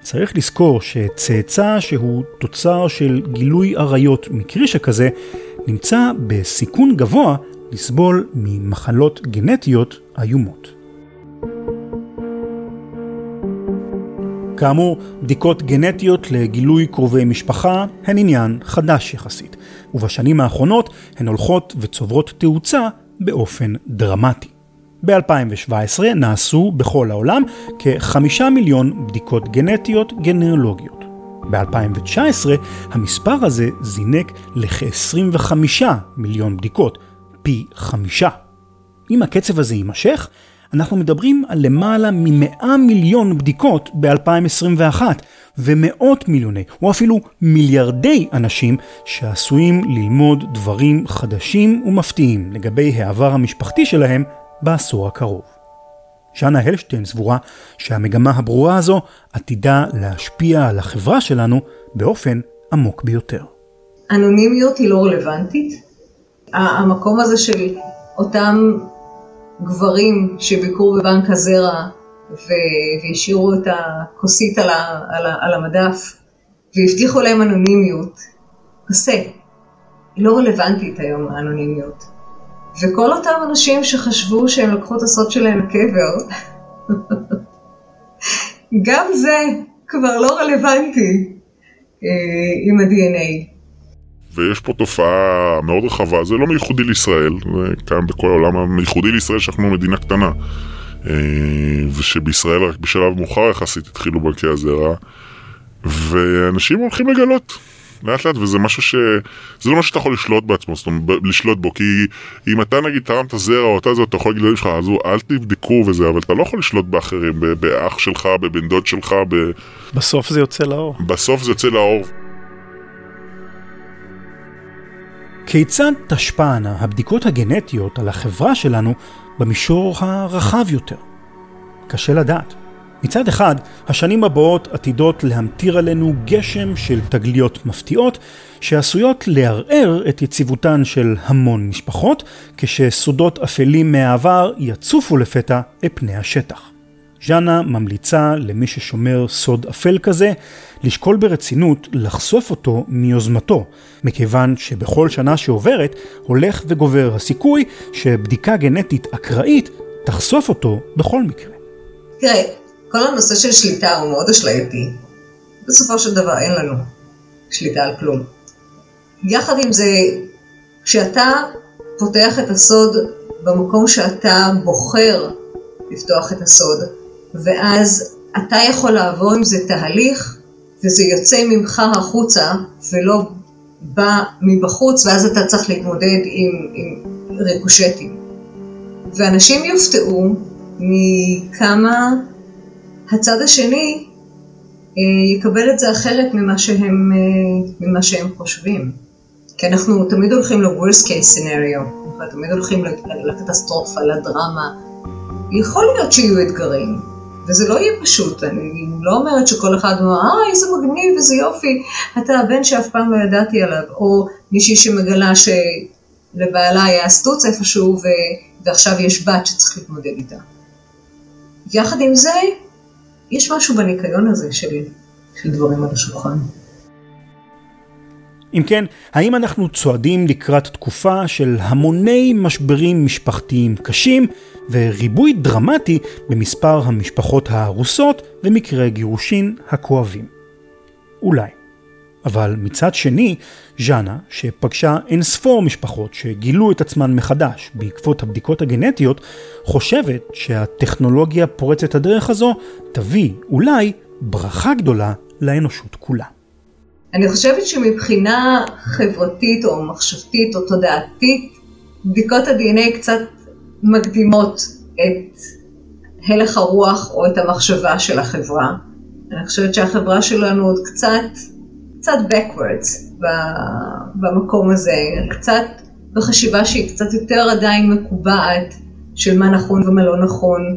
צריך לזכור שצאצא שהוא תוצר של גילוי עריות מקרי שכזה, נמצא בסיכון גבוה לסבול ממחלות גנטיות איומות. כאמור, בדיקות גנטיות לגילוי קרובי משפחה הן עניין חדש יחסית, ובשנים האחרונות הן הולכות וצוברות תאוצה באופן דרמטי. ב-2017 נעשו בכל העולם כחמישה מיליון בדיקות גנטיות גנאולוגיות. ב-2019 המספר הזה זינק לכ-25 מיליון בדיקות, פי חמישה. אם הקצב הזה יימשך, אנחנו מדברים על למעלה מ-100 מיליון בדיקות ב-2021, ומאות מיליוני, או אפילו מיליארדי אנשים שעשויים ללמוד דברים חדשים ומפתיעים לגבי העבר המשפחתי שלהם בעשור הקרוב. שנה הלשטיין סבורה שהמגמה הברורה הזו עתידה להשפיע על החברה שלנו באופן עמוק ביותר. אנונימיות היא לא רלוונטית. המקום הזה של אותם גברים שביקרו בבנק הזרע והשאירו את הכוסית על, ה, על, ה, על המדף והבטיחו להם אנונימיות, פסה. היא לא רלוונטית היום האנונימיות. וכל אותם אנשים שחשבו שהם לקחו את הסוד שלהם לקבר, גם זה כבר לא רלוונטי אה, עם ה-DNA. ויש פה תופעה מאוד רחבה, זה לא מייחודי לישראל, זה קיים בכל העולם, המייחודי לישראל שאנחנו מדינה קטנה. אה, ושבישראל רק בשלב מאוחר יחסית התחילו בנקי הזרע, ואנשים הולכים לגלות לאט לאט, וזה משהו ש... זה לא משהו שאתה יכול לשלוט בעצמו, זאת אומרת, לשלוט בו, כי אם אתה נגיד תרמת זרע או אתה זה, אתה יכול להגיד לילדים שלך, אז אל תבדקו וזה, אבל אתה לא יכול לשלוט באחרים, באח שלך, בבן דוד שלך, ב... בסוף זה יוצא לאור. בסוף זה יוצא לאור. כיצד תשפענה הבדיקות הגנטיות על החברה שלנו במישור הרחב יותר? קשה לדעת. מצד אחד, השנים הבאות עתידות להמטיר עלינו גשם של תגליות מפתיעות, שעשויות לערער את יציבותן של המון משפחות, כשסודות אפלים מהעבר יצופו לפתע את פני השטח. ז'אנה ממליצה למי ששומר סוד אפל כזה, לשקול ברצינות לחשוף אותו מיוזמתו, מכיוון שבכל שנה שעוברת הולך וגובר הסיכוי שבדיקה גנטית אקראית תחשוף אותו בכל מקרה. תראה, כל הנושא של שליטה הוא מאוד אשלייתי. בסופו של דבר אין לנו שליטה על כלום. יחד עם זה, כשאתה פותח את הסוד במקום שאתה בוחר לפתוח את הסוד, ואז אתה יכול לעבור עם זה תהליך, וזה יוצא ממך החוצה, ולא בא מבחוץ, ואז אתה צריך להתמודד עם, עם ריקושטים. ואנשים יופתעו מכמה הצד השני אה, יקבל את זה אחרת ממה שהם, אה, ממה שהם חושבים. כי אנחנו תמיד הולכים ל-worst case scenario, אנחנו תמיד הולכים לקטסטרופה, לדרמה. יכול להיות שיהיו אתגרים, וזה לא יהיה פשוט, אני לא אומרת שכל אחד אומר, אה, איזה מגניב, איזה יופי, אתה הבן שאף פעם לא ידעתי עליו, או מישהי שמגלה שלבעלה היה סטוץ איפשהו, ו... ועכשיו יש בת שצריך להתמודד איתה. יחד עם זה, יש משהו בניקיון הזה של, של דברים על השולחן. אם כן, האם אנחנו צועדים לקראת תקופה של המוני משברים משפחתיים קשים וריבוי דרמטי במספר המשפחות ההרוסות ומקרי גירושין הכואבים? אולי. אבל מצד שני, ז'אנה, שפגשה אין ספור משפחות שגילו את עצמן מחדש בעקבות הבדיקות הגנטיות, חושבת שהטכנולוגיה פורצת הדרך הזו תביא אולי ברכה גדולה לאנושות כולה. אני חושבת שמבחינה חברתית או מחשבתית או תודעתית, בדיקות ה-DNA קצת מקדימות את הלך הרוח או את המחשבה של החברה. אני חושבת שהחברה שלנו עוד קצת, קצת backwards במקום הזה, קצת בחשיבה שהיא קצת יותר עדיין מקובעת של מה נכון ומה לא נכון.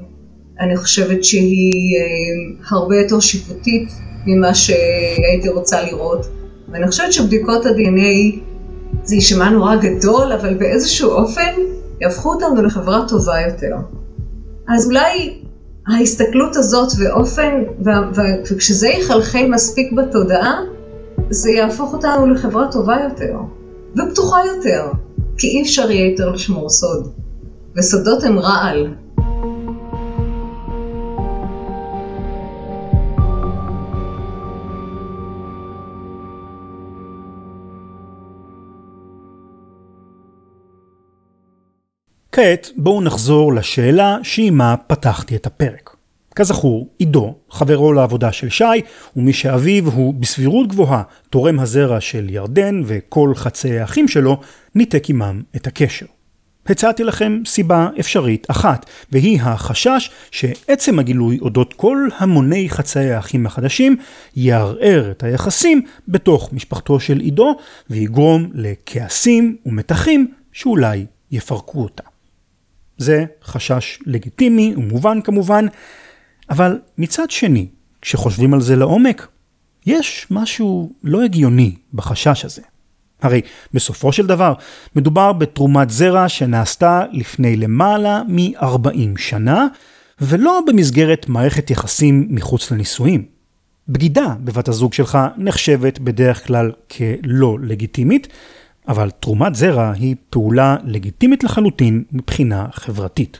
אני חושבת שהיא אה, הרבה יותר שיפוטית ממה שהייתי רוצה לראות. ואני חושבת שבדיקות ה-DNA זה יישמע נורא גדול, אבל באיזשהו אופן יהפכו אותנו לחברה טובה יותר. אז אולי ההסתכלות הזאת ואופן, וכשזה יחלחל מספיק בתודעה, זה יהפוך אותנו לחברה טובה יותר, ופתוחה יותר, כי אי אפשר יהיה יותר לשמור סוד. וסודות הם רעל, כעת בואו נחזור לשאלה שעימה פתחתי את הפרק. כזכור, עידו, חברו לעבודה של שי, ומי שאביו הוא בסבירות גבוהה תורם הזרע של ירדן וכל חצי האחים שלו, ניתק עמם את הקשר. הצעתי לכם סיבה אפשרית אחת, והיא החשש שעצם הגילוי אודות כל המוני חצאי האחים החדשים יערער את היחסים בתוך משפחתו של עידו ויגרום לכעסים ומתחים שאולי יפרקו אותה. זה חשש לגיטימי ומובן כמובן, אבל מצד שני, כשחושבים על זה לעומק, יש משהו לא הגיוני בחשש הזה. הרי בסופו של דבר מדובר בתרומת זרע שנעשתה לפני למעלה מ-40 שנה, ולא במסגרת מערכת יחסים מחוץ לנישואים. בגידה בבת הזוג שלך נחשבת בדרך כלל כלא לגיטימית, אבל תרומת זרע היא פעולה לגיטימית לחלוטין מבחינה חברתית.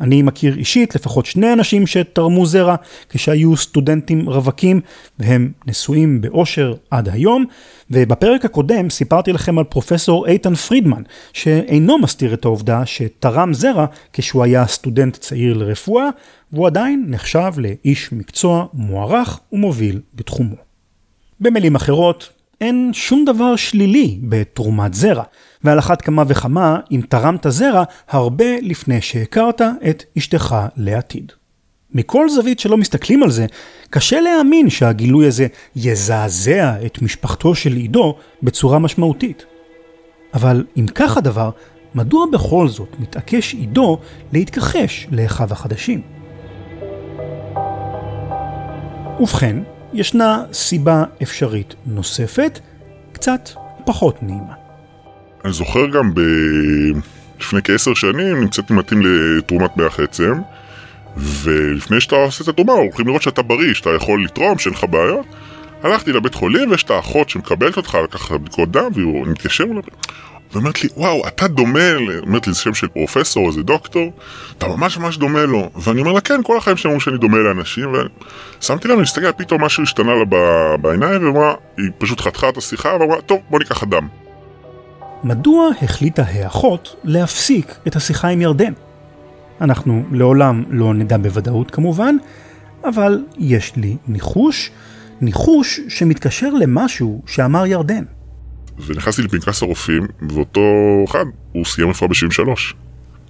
אני מכיר אישית לפחות שני אנשים שתרמו זרע כשהיו סטודנטים רווקים והם נשואים באושר עד היום. ובפרק הקודם סיפרתי לכם על פרופסור איתן פרידמן, שאינו מסתיר את העובדה שתרם זרע כשהוא היה סטודנט צעיר לרפואה, והוא עדיין נחשב לאיש מקצוע מוערך ומוביל בתחומו. במילים אחרות, אין שום דבר שלילי בתרומת זרע, ועל אחת כמה וכמה אם תרמת זרע הרבה לפני שהכרת את אשתך לעתיד. מכל זווית שלא מסתכלים על זה, קשה להאמין שהגילוי הזה יזעזע את משפחתו של עידו בצורה משמעותית. אבל אם כך הדבר, מדוע בכל זאת מתעקש עידו להתכחש לאחיו החדשים? ובכן, ישנה סיבה אפשרית נוספת, קצת פחות נעימה. אני זוכר גם ב... לפני כעשר שנים נמצאתי מתאים לתרומת מח עצם, ולפני שאתה עושה את התרומה, הולכים לראות שאתה בריא, שאתה יכול לתרום, שאין לך בעיות. הלכתי לבית חולים ויש את האחות שמקבלת אותך לקחת בדיקות דם, והוא מתקשר אליו. ואומרת לי, וואו, אתה דומה, אומרת לי, זה שם של פרופסור, איזה דוקטור, אתה ממש ממש דומה לו. ואני אומר לה, כן, כל החיים שלי אמרו שאני דומה לאנשים, ושמתי לב, אני מסתכל, פתאום משהו השתנה לה בעיניים, ואמרה, היא פשוט חתכה את השיחה, ואמרה, טוב, בוא ניקח אדם. מדוע החליטה האחות להפסיק את השיחה עם ירדן? אנחנו לעולם לא נדע בוודאות כמובן, אבל יש לי ניחוש, ניחוש שמתקשר למשהו שאמר ירדן. ונכנסתי לפנקס הרופאים, ואותו אחד, הוא סיים רפואה ב-73.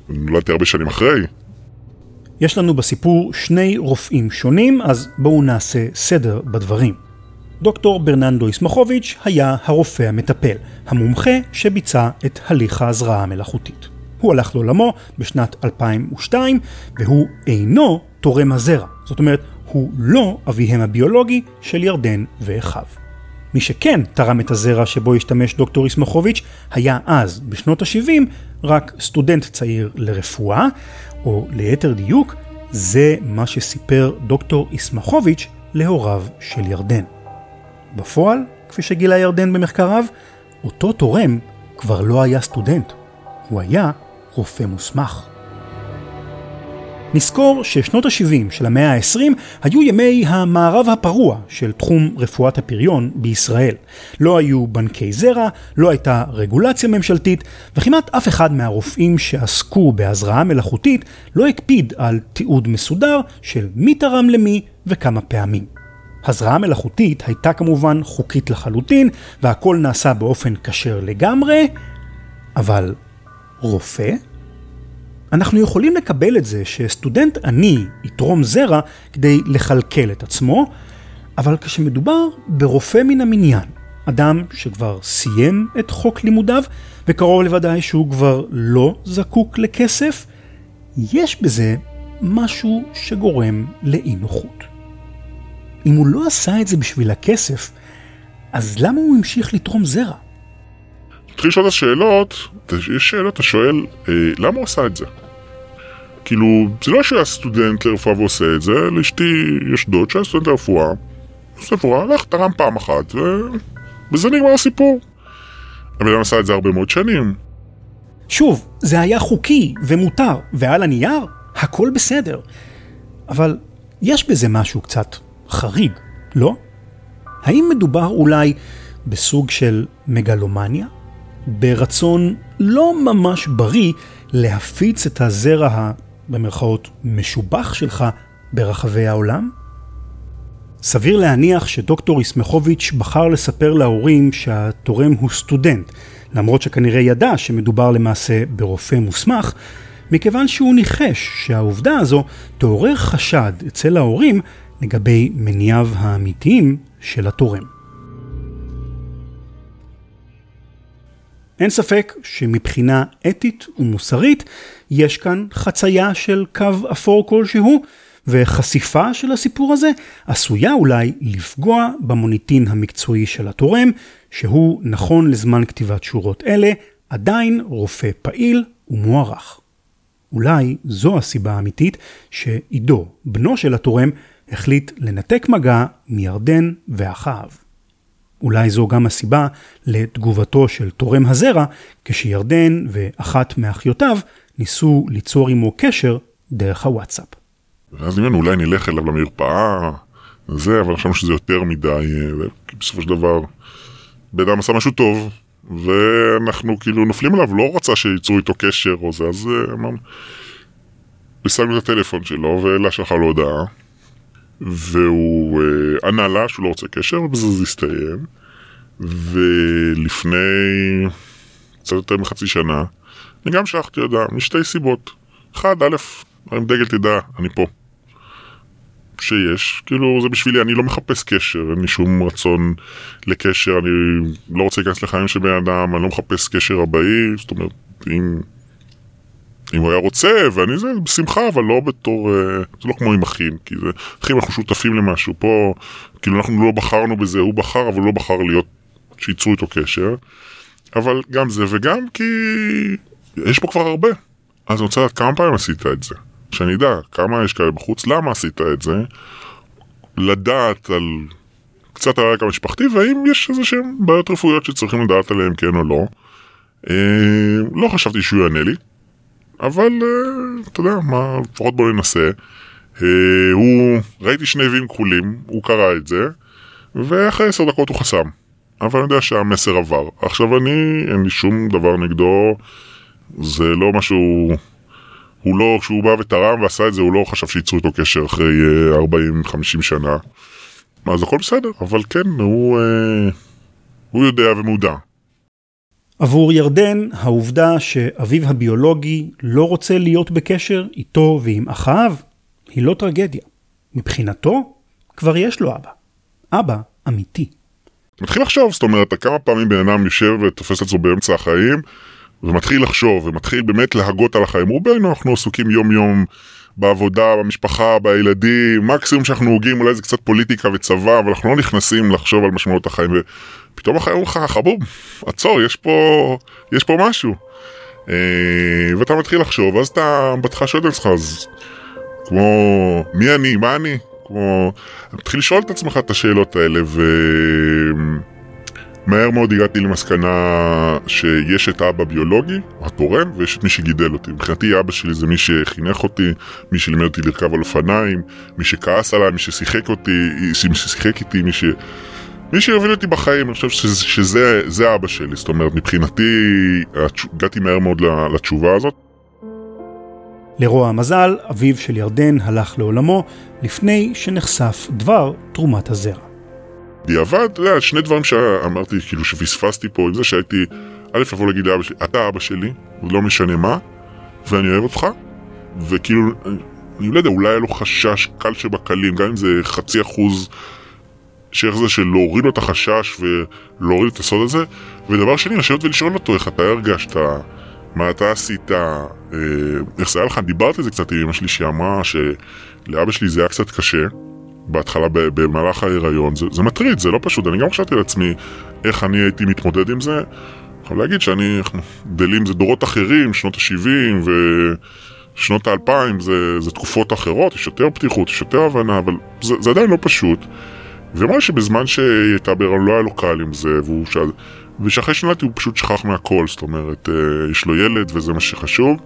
נולדתי הרבה שנים אחרי. יש לנו בסיפור שני רופאים שונים, אז בואו נעשה סדר בדברים. דוקטור ברננדו איסמחוביץ' היה הרופא המטפל, המומחה שביצע את הליך ההזרעה המלאכותית. הוא הלך לעולמו בשנת 2002, והוא אינו תורם הזרע. זאת אומרת, הוא לא אביהם הביולוגי של ירדן ואחיו. מי שכן תרם את הזרע שבו השתמש דוקטור איסמחוביץ' היה אז, בשנות ה-70, רק סטודנט צעיר לרפואה, או ליתר דיוק, זה מה שסיפר דוקטור איסמחוביץ' להוריו של ירדן. בפועל, כפי שגילה ירדן במחקריו, אותו תורם כבר לא היה סטודנט, הוא היה רופא מוסמך. נזכור ששנות ה-70 של המאה ה-20 היו ימי המערב הפרוע של תחום רפואת הפריון בישראל. לא היו בנקי זרע, לא הייתה רגולציה ממשלתית, וכמעט אף אחד מהרופאים שעסקו בהזרעה מלאכותית לא הקפיד על תיעוד מסודר של מי תרם למי וכמה פעמים. הזרעה מלאכותית הייתה כמובן חוקית לחלוטין, והכל נעשה באופן כשר לגמרי, אבל רופא? אנחנו יכולים לקבל את זה שסטודנט עני יתרום זרע כדי לכלכל את עצמו, אבל כשמדובר ברופא מן המניין, אדם שכבר סיים את חוק לימודיו, וקרוב לוודאי שהוא כבר לא זקוק לכסף, יש בזה משהו שגורם לאי נוחות. אם הוא לא עשה את זה בשביל הכסף, אז למה הוא המשיך לתרום זרע? תתחיל לשאול את השאלות, יש שאלות, אתה שואל, אה, למה הוא עשה את זה? כאילו, זה לא שהיה סטודנט לרפואה ועושה את זה, לאשתי יש דוד שהיה סטודנט לרפואה, רפואה, הלך, תרם פעם אחת, ובזה נגמר הסיפור. הבן אדם עשה את זה הרבה מאוד שנים. שוב, זה היה חוקי ומותר, ועל הנייר, הכל בסדר. אבל יש בזה משהו קצת חריג, לא? האם מדובר אולי בסוג של מגלומניה? ברצון לא ממש בריא להפיץ את הזרע ה... במרכאות משובח שלך ברחבי העולם? סביר להניח שדוקטור איסמכוביץ' בחר לספר להורים שהתורם הוא סטודנט, למרות שכנראה ידע שמדובר למעשה ברופא מוסמך, מכיוון שהוא ניחש שהעובדה הזו תעורר חשד אצל ההורים לגבי מניעיו האמיתיים של התורם. אין ספק שמבחינה אתית ומוסרית יש כאן חצייה של קו אפור כלשהו, וחשיפה של הסיפור הזה עשויה אולי לפגוע במוניטין המקצועי של התורם, שהוא נכון לזמן כתיבת שורות אלה, עדיין רופא פעיל ומוערך. אולי זו הסיבה האמיתית שעידו, בנו של התורם, החליט לנתק מגע מירדן ואחיו. אולי זו גם הסיבה לתגובתו של תורם הזרע, כשירדן ואחת מאחיותיו ניסו ליצור עמו קשר דרך הוואטסאפ. ואז אמרנו, אולי נלך אליו למרפאה, זה, אבל חשבנו שזה יותר מדי, ובסופו של דבר, בן אדם עשה משהו טוב, ואנחנו כאילו נופלים עליו, לא רצה שייצרו איתו קשר או זה, אז אה, אמרנו, השגנו את הטלפון שלו, ואלה שלחה לו הודעה, והוא uh, ענה לה שהוא לא רוצה קשר, ובזה זה הסתיים. ולפני קצת יותר מחצי שנה, אני גם שלחתי הודעה, משתי סיבות. אחד, א', עם דגל תדע, אני פה. שיש, כאילו זה בשבילי, אני לא מחפש קשר, אין לי שום רצון לקשר, אני לא רוצה להיכנס לחיים של בן אדם, אני לא מחפש קשר הבאי, זאת אומרת, אם, אם הוא היה רוצה, ואני זה, בשמחה, אבל לא בתור, אה, זה לא כמו עם אחים, כי זה, אחים אנחנו שותפים למשהו, פה, כאילו אנחנו לא בחרנו בזה, הוא בחר, אבל הוא לא בחר להיות, שייצרו איתו קשר, אבל גם זה, וגם כי יש פה כבר הרבה, אז אני רוצה לדעת כמה פעמים עשית את זה. שאני אדע כמה יש כאלה בחוץ, למה עשית את זה, לדעת על קצת הרקע המשפחתי, והאם יש איזה שהם בעיות רפואיות שצריכים לדעת עליהם כן או לא. אה, לא חשבתי שהוא יענה לי, אבל אה, אתה יודע, מה, לפחות בוא ננסה. אה, הוא, ראיתי שני וים כחולים, הוא קרא את זה, ואחרי עשר דקות הוא חסם. אבל אני יודע שהמסר עבר. עכשיו אני, אין לי שום דבר נגדו, זה לא משהו הוא לא, כשהוא בא ותרם ועשה את זה, הוא לא חשב שייצרו איתו קשר אחרי 40-50 אה, שנה. אז הכל בסדר, אבל כן, הוא, אה, הוא יודע ומודע. עבור ירדן, העובדה שאביו הביולוגי לא רוצה להיות בקשר איתו ועם אחיו, היא לא טרגדיה. מבחינתו, כבר יש לו אבא. אבא אמיתי. מתחיל לחשוב, זאת אומרת, כמה פעמים בן אדם יושב ותופס את עצמו באמצע החיים, ומתחיל לחשוב, ומתחיל באמת להגות על החיים. רובנו אנחנו עסוקים יום יום בעבודה, במשפחה, בילדים, מקסימום שאנחנו הוגים אולי זה קצת פוליטיקה וצבא, אבל אנחנו לא נכנסים לחשוב על משמעות החיים, ופתאום החיים אומרים לך, חבוב, עצור, יש פה, יש פה משהו. אה, ואתה מתחיל לחשוב, ואז אתה בהתחלה שואל את עצמך, אז כמו, מי אני, מה אני? כמו, מתחיל לשאול את עצמך את השאלות האלה, ו... מהר מאוד הגעתי למסקנה שיש את האבא ביולוגי, התורם, ויש את מי שגידל אותי. מבחינתי אבא שלי זה מי שחינך אותי, מי שלימד אותי לרכב על אופניים, מי שכעס עליי, מי ששיחק אותי, מי ששיחק איתי, מי ש... מי שהוביל אותי בחיים, אני חושב שזה, שזה אבא שלי, זאת אומרת, מבחינתי הגעתי מהר מאוד לתשובה הזאת. לרוע המזל, אביו של ירדן הלך לעולמו לפני שנחשף דבר תרומת הזרע. בדיעבד, אתה יודע, שני דברים שאמרתי, כאילו שפספסתי פה, עם זה שהייתי, א', לבוא להגיד לאבא שלי, אתה אבא שלי, לא משנה מה, ואני אוהב אותך, וכאילו, אני לא יודע, אולי היה לו חשש קל שבקלים, גם אם זה חצי אחוז, שאיך זה של להוריד לו את החשש ולהוריד את הסוד הזה, ודבר שני, לשבת ולשאול אותו איך אתה הרגשת, מה אתה עשית, אה, איך זה היה לך, דיברתי על זה קצת עם אמא שלי שאמרה שלאבא שלי זה היה קצת קשה. בהתחלה במהלך ההיריון, זה, זה מטריד, זה לא פשוט, אני גם חשבתי לעצמי איך אני הייתי מתמודד עם זה. אני יכול להגיד שאני, אנחנו גדלים, זה דורות אחרים, שנות ה-70 ושנות ה-2000 זה, זה תקופות אחרות, יש יותר פתיחות, יש יותר הבנה, אבל זה, זה עדיין לא פשוט. ואמר שבזמן שהיא הייתה בהיריון לא היה לו קל עם זה, והוא ש... ושאחרי שנולדתי הוא פשוט שכח מהכל, זאת אומרת, אה, יש לו ילד וזה מה שחשוב.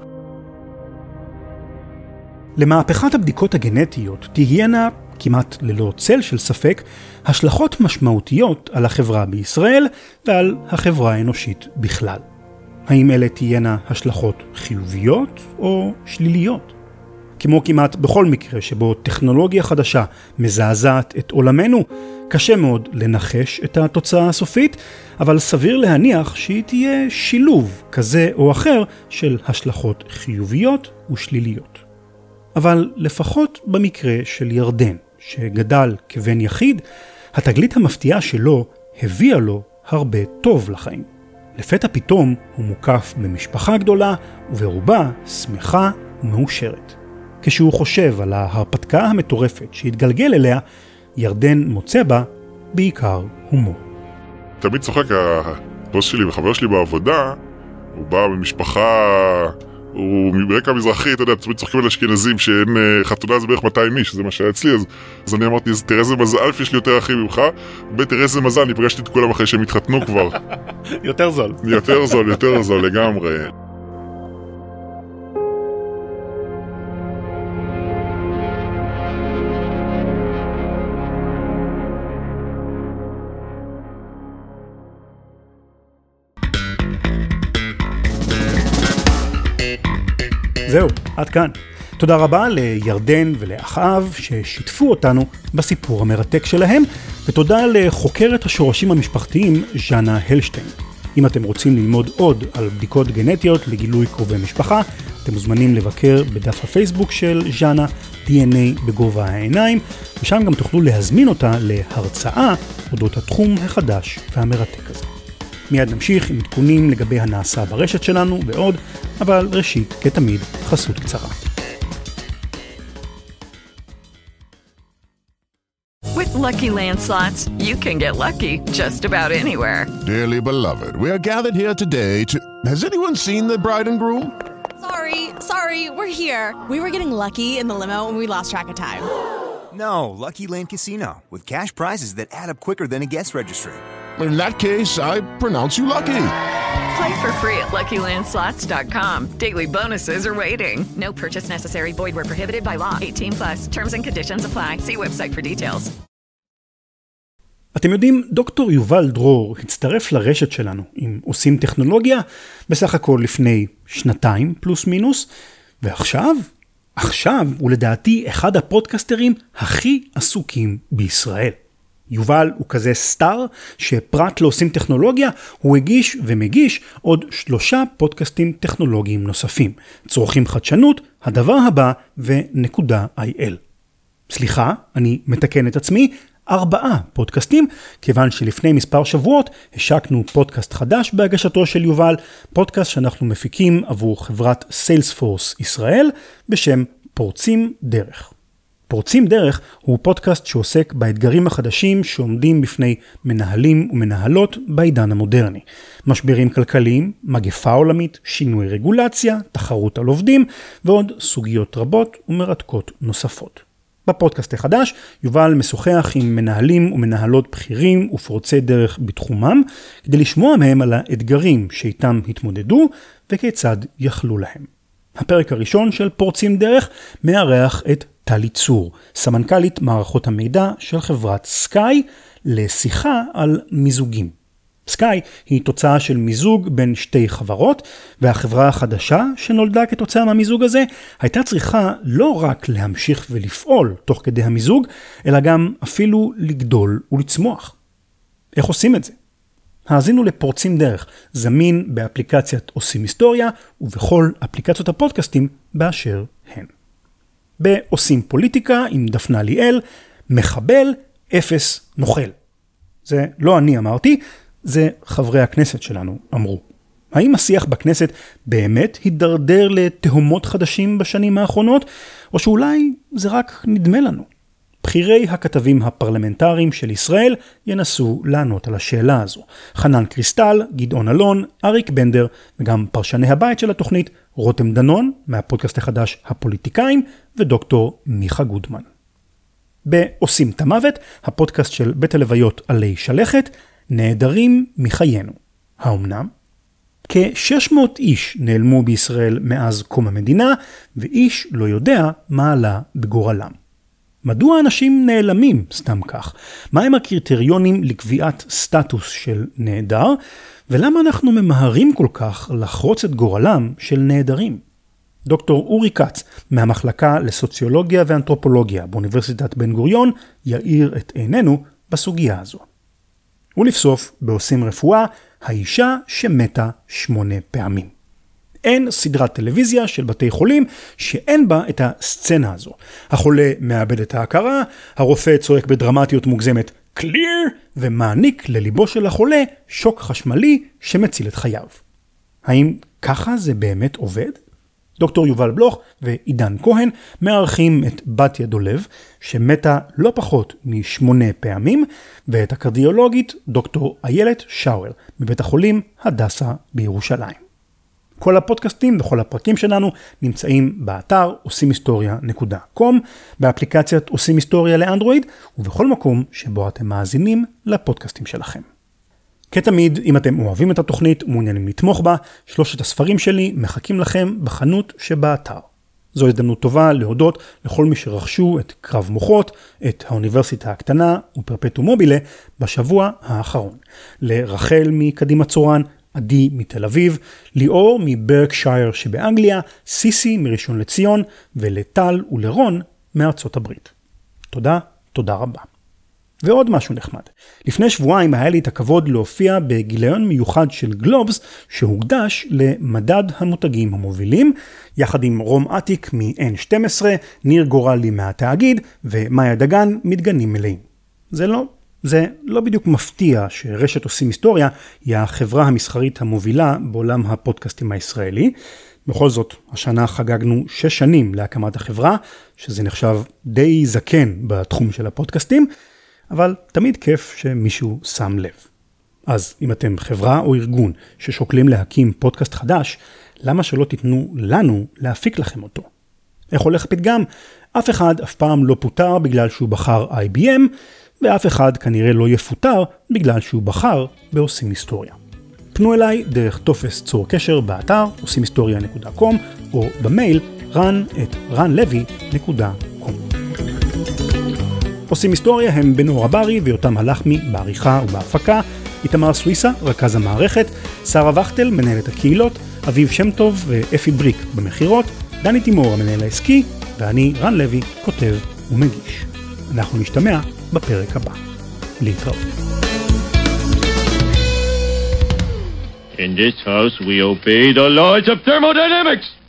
למהפכת הבדיקות הגנטיות תהיינה כמעט ללא צל של ספק, השלכות משמעותיות על החברה בישראל ועל החברה האנושית בכלל. האם אלה תהיינה השלכות חיוביות או שליליות? כמו כמעט בכל מקרה שבו טכנולוגיה חדשה מזעזעת את עולמנו, קשה מאוד לנחש את התוצאה הסופית, אבל סביר להניח שהיא תהיה שילוב כזה או אחר של השלכות חיוביות ושליליות. אבל לפחות במקרה של ירדן, שגדל כבן יחיד, התגלית המפתיעה שלו הביאה לו הרבה טוב לחיים. לפתע פתאום הוא מוקף במשפחה גדולה, וברובה שמחה ומאושרת. כשהוא חושב על ההרפתקה המטורפת שהתגלגל אליה, ירדן מוצא בה בעיקר הומור. תמיד צוחק הבוס שלי וחבר שלי בעבודה, הוא בא ממשפחה הוא מרקע מזרחי, אתה יודע, תמיד צוחקים על אשכנזים שאין אה, חתונה זה בערך 200 איש, זה מה שהיה אצלי, אז, אז אני אמרתי, תראה איזה מזל, א', יש לי יותר אחים ממך, ב', תראה איזה מזל, אני פגשתי את כולם אחרי שהם התחתנו כבר. יותר זול. יותר זול, יותר זול לגמרי. זהו, עד כאן. תודה רבה לירדן ולאחאב ששיתפו אותנו בסיפור המרתק שלהם, ותודה לחוקרת השורשים המשפחתיים ז'אנה הלשטיין. אם אתם רוצים ללמוד עוד על בדיקות גנטיות לגילוי קרובי משפחה, אתם מוזמנים לבקר בדף הפייסבוק של ז'אנה, DNA בגובה העיניים, ושם גם תוכלו להזמין אותה להרצאה אודות התחום החדש והמרתק הזה. מיד נמשיך עם עדכונים לגבי הנעשה ברשת שלנו ועוד, אבל ראשית, כתמיד, חסות קצרה. With Lucky Land slots, you can get lucky just about anywhere. Dearly beloved, we are gathered here today to. Has anyone seen the bride and groom? Sorry, sorry, we're here. We were getting lucky in the limo and we lost track of time. No, Lucky Land Casino, with cash prizes that add up quicker than a guest registry. In that case, I pronounce you lucky. Play for free at LuckyLandSlots.com. Daily bonuses are waiting. No purchase necessary. Void where prohibited by law. 18 plus. Terms and conditions apply. See website for details. אתם יודעים, דוקטור יובל דרור הצטרף לרשת שלנו עם עושים טכנולוגיה בסך הכל לפני שנתיים פלוס מינוס, ועכשיו, עכשיו הוא לדעתי אחד הפודקסטרים הכי עסוקים בישראל. יובל הוא כזה סטאר, שפרט לעושים טכנולוגיה, הוא הגיש ומגיש עוד שלושה פודקאסטים טכנולוגיים נוספים. צורכים חדשנות, הדבר הבא איי-אל. סליחה, אני מתקן את עצמי, ארבעה פודקאסטים, כיוון שלפני מספר שבועות השקנו פודקאסט חדש בהגשתו של יובל, פודקאסט שאנחנו מפיקים עבור חברת סיילספורס ישראל, בשם פורצים דרך. פורצים דרך הוא פודקאסט שעוסק באתגרים החדשים שעומדים בפני מנהלים ומנהלות בעידן המודרני. משברים כלכליים, מגפה עולמית, שינוי רגולציה, תחרות על עובדים ועוד סוגיות רבות ומרתקות נוספות. בפודקאסט החדש יובל משוחח עם מנהלים ומנהלות בכירים ופורצי דרך בתחומם כדי לשמוע מהם על האתגרים שאיתם התמודדו וכיצד יכלו להם. הפרק הראשון של פורצים דרך מארח את טלי צור, סמנכ"לית מערכות המידע של חברת סקאי, לשיחה על מיזוגים. סקאי היא תוצאה של מיזוג בין שתי חברות, והחברה החדשה שנולדה כתוצאה מהמיזוג הזה, הייתה צריכה לא רק להמשיך ולפעול תוך כדי המיזוג, אלא גם אפילו לגדול ולצמוח. איך עושים את זה? האזינו לפורצים דרך, זמין באפליקציית עושים היסטוריה ובכל אפליקציות הפודקאסטים באשר הן. בעושים פוליטיקה עם דפנה ליאל, מחבל, אפס, נוכל. זה לא אני אמרתי, זה חברי הכנסת שלנו אמרו. האם השיח בכנסת באמת הידרדר לתהומות חדשים בשנים האחרונות, או שאולי זה רק נדמה לנו? בכירי הכתבים הפרלמנטריים של ישראל ינסו לענות על השאלה הזו. חנן קריסטל, גדעון אלון, אריק בנדר וגם פרשני הבית של התוכנית רותם דנון מהפודקאסט החדש הפוליטיקאים ודוקטור מיכה גודמן. ב"עושים את המוות", הפודקאסט של בית הלוויות עלי שלכת, נעדרים מחיינו. האומנם? כ-600 איש נעלמו בישראל מאז קום המדינה, ואיש לא יודע מה עלה בגורלם. מדוע אנשים נעלמים סתם כך? מהם הקריטריונים לקביעת סטטוס של נעדר? ולמה אנחנו ממהרים כל כך לחרוץ את גורלם של נעדרים? דוקטור אורי כץ, מהמחלקה לסוציולוגיה ואנתרופולוגיה באוניברסיטת בן גוריון, יאיר את עינינו בסוגיה הזו. ולבסוף, בעושים רפואה, האישה שמתה שמונה פעמים. אין סדרת טלוויזיה של בתי חולים שאין בה את הסצנה הזו. החולה מאבד את ההכרה, הרופא צועק בדרמטיות מוגזמת clear ומעניק לליבו של החולה שוק חשמלי שמציל את חייו. האם ככה זה באמת עובד? דוקטור יובל בלוך ועידן כהן מארחים את בתיה דולב, שמתה לא פחות משמונה פעמים, ואת הקרדיולוגית דוקטור איילת שאואר, מבית החולים הדסה בירושלים. כל הפודקאסטים וכל הפרקים שלנו נמצאים באתר עושים היסטוריה.com, באפליקציית עושים היסטוריה לאנדרואיד ובכל מקום שבו אתם מאזינים לפודקאסטים שלכם. כתמיד, אם אתם אוהבים את התוכנית ומעוניינים לתמוך בה, שלושת הספרים שלי מחכים לכם בחנות שבאתר. זו הזדמנות טובה להודות לכל מי שרכשו את קרב מוחות, את האוניברסיטה הקטנה ופרפטו מובילה בשבוע האחרון. לרחל מקדימה צורן, עדי מתל אביב, ליאור מברקשייר שבאנגליה, סיסי מראשון לציון ולטל ולרון מארצות הברית. תודה, תודה רבה. ועוד משהו נחמד. לפני שבועיים היה לי את הכבוד להופיע בגיליון מיוחד של גלובס שהוקדש למדד המותגים המובילים, יחד עם רום אטיק מ-N12, ניר גורלי מהתאגיד ומאיה דגן מדגנים מלאים. זה לא, זה לא בדיוק מפתיע שרשת עושים היסטוריה היא החברה המסחרית המובילה בעולם הפודקאסטים הישראלי. בכל זאת, השנה חגגנו שש שנים להקמת החברה, שזה נחשב די זקן בתחום של הפודקאסטים. אבל תמיד כיף שמישהו שם לב. אז אם אתם חברה או ארגון ששוקלים להקים פודקאסט חדש, למה שלא תיתנו לנו להפיק לכם אותו? איך הולך הפתגם? אף אחד אף פעם לא פוטר בגלל שהוא בחר IBM, ואף אחד כנראה לא יפוטר בגלל שהוא בחר בעושים היסטוריה. פנו אליי דרך טופס צור קשר באתר עושים היסטוריה.com או במייל run את runlevy.com. עושים היסטוריה הם בנור הברי ויותם הלחמי בעריכה ובהפקה, איתמר סוויסה, רכז המערכת, שרה וכטל, מנהלת הקהילות, אביב שם טוב ואפי בריק במכירות, דני תימור המנהל העסקי, ואני, רן לוי, כותב ומגיש. אנחנו נשתמע בפרק הבא. להתראות. In this house we obey the laws of thermodynamics.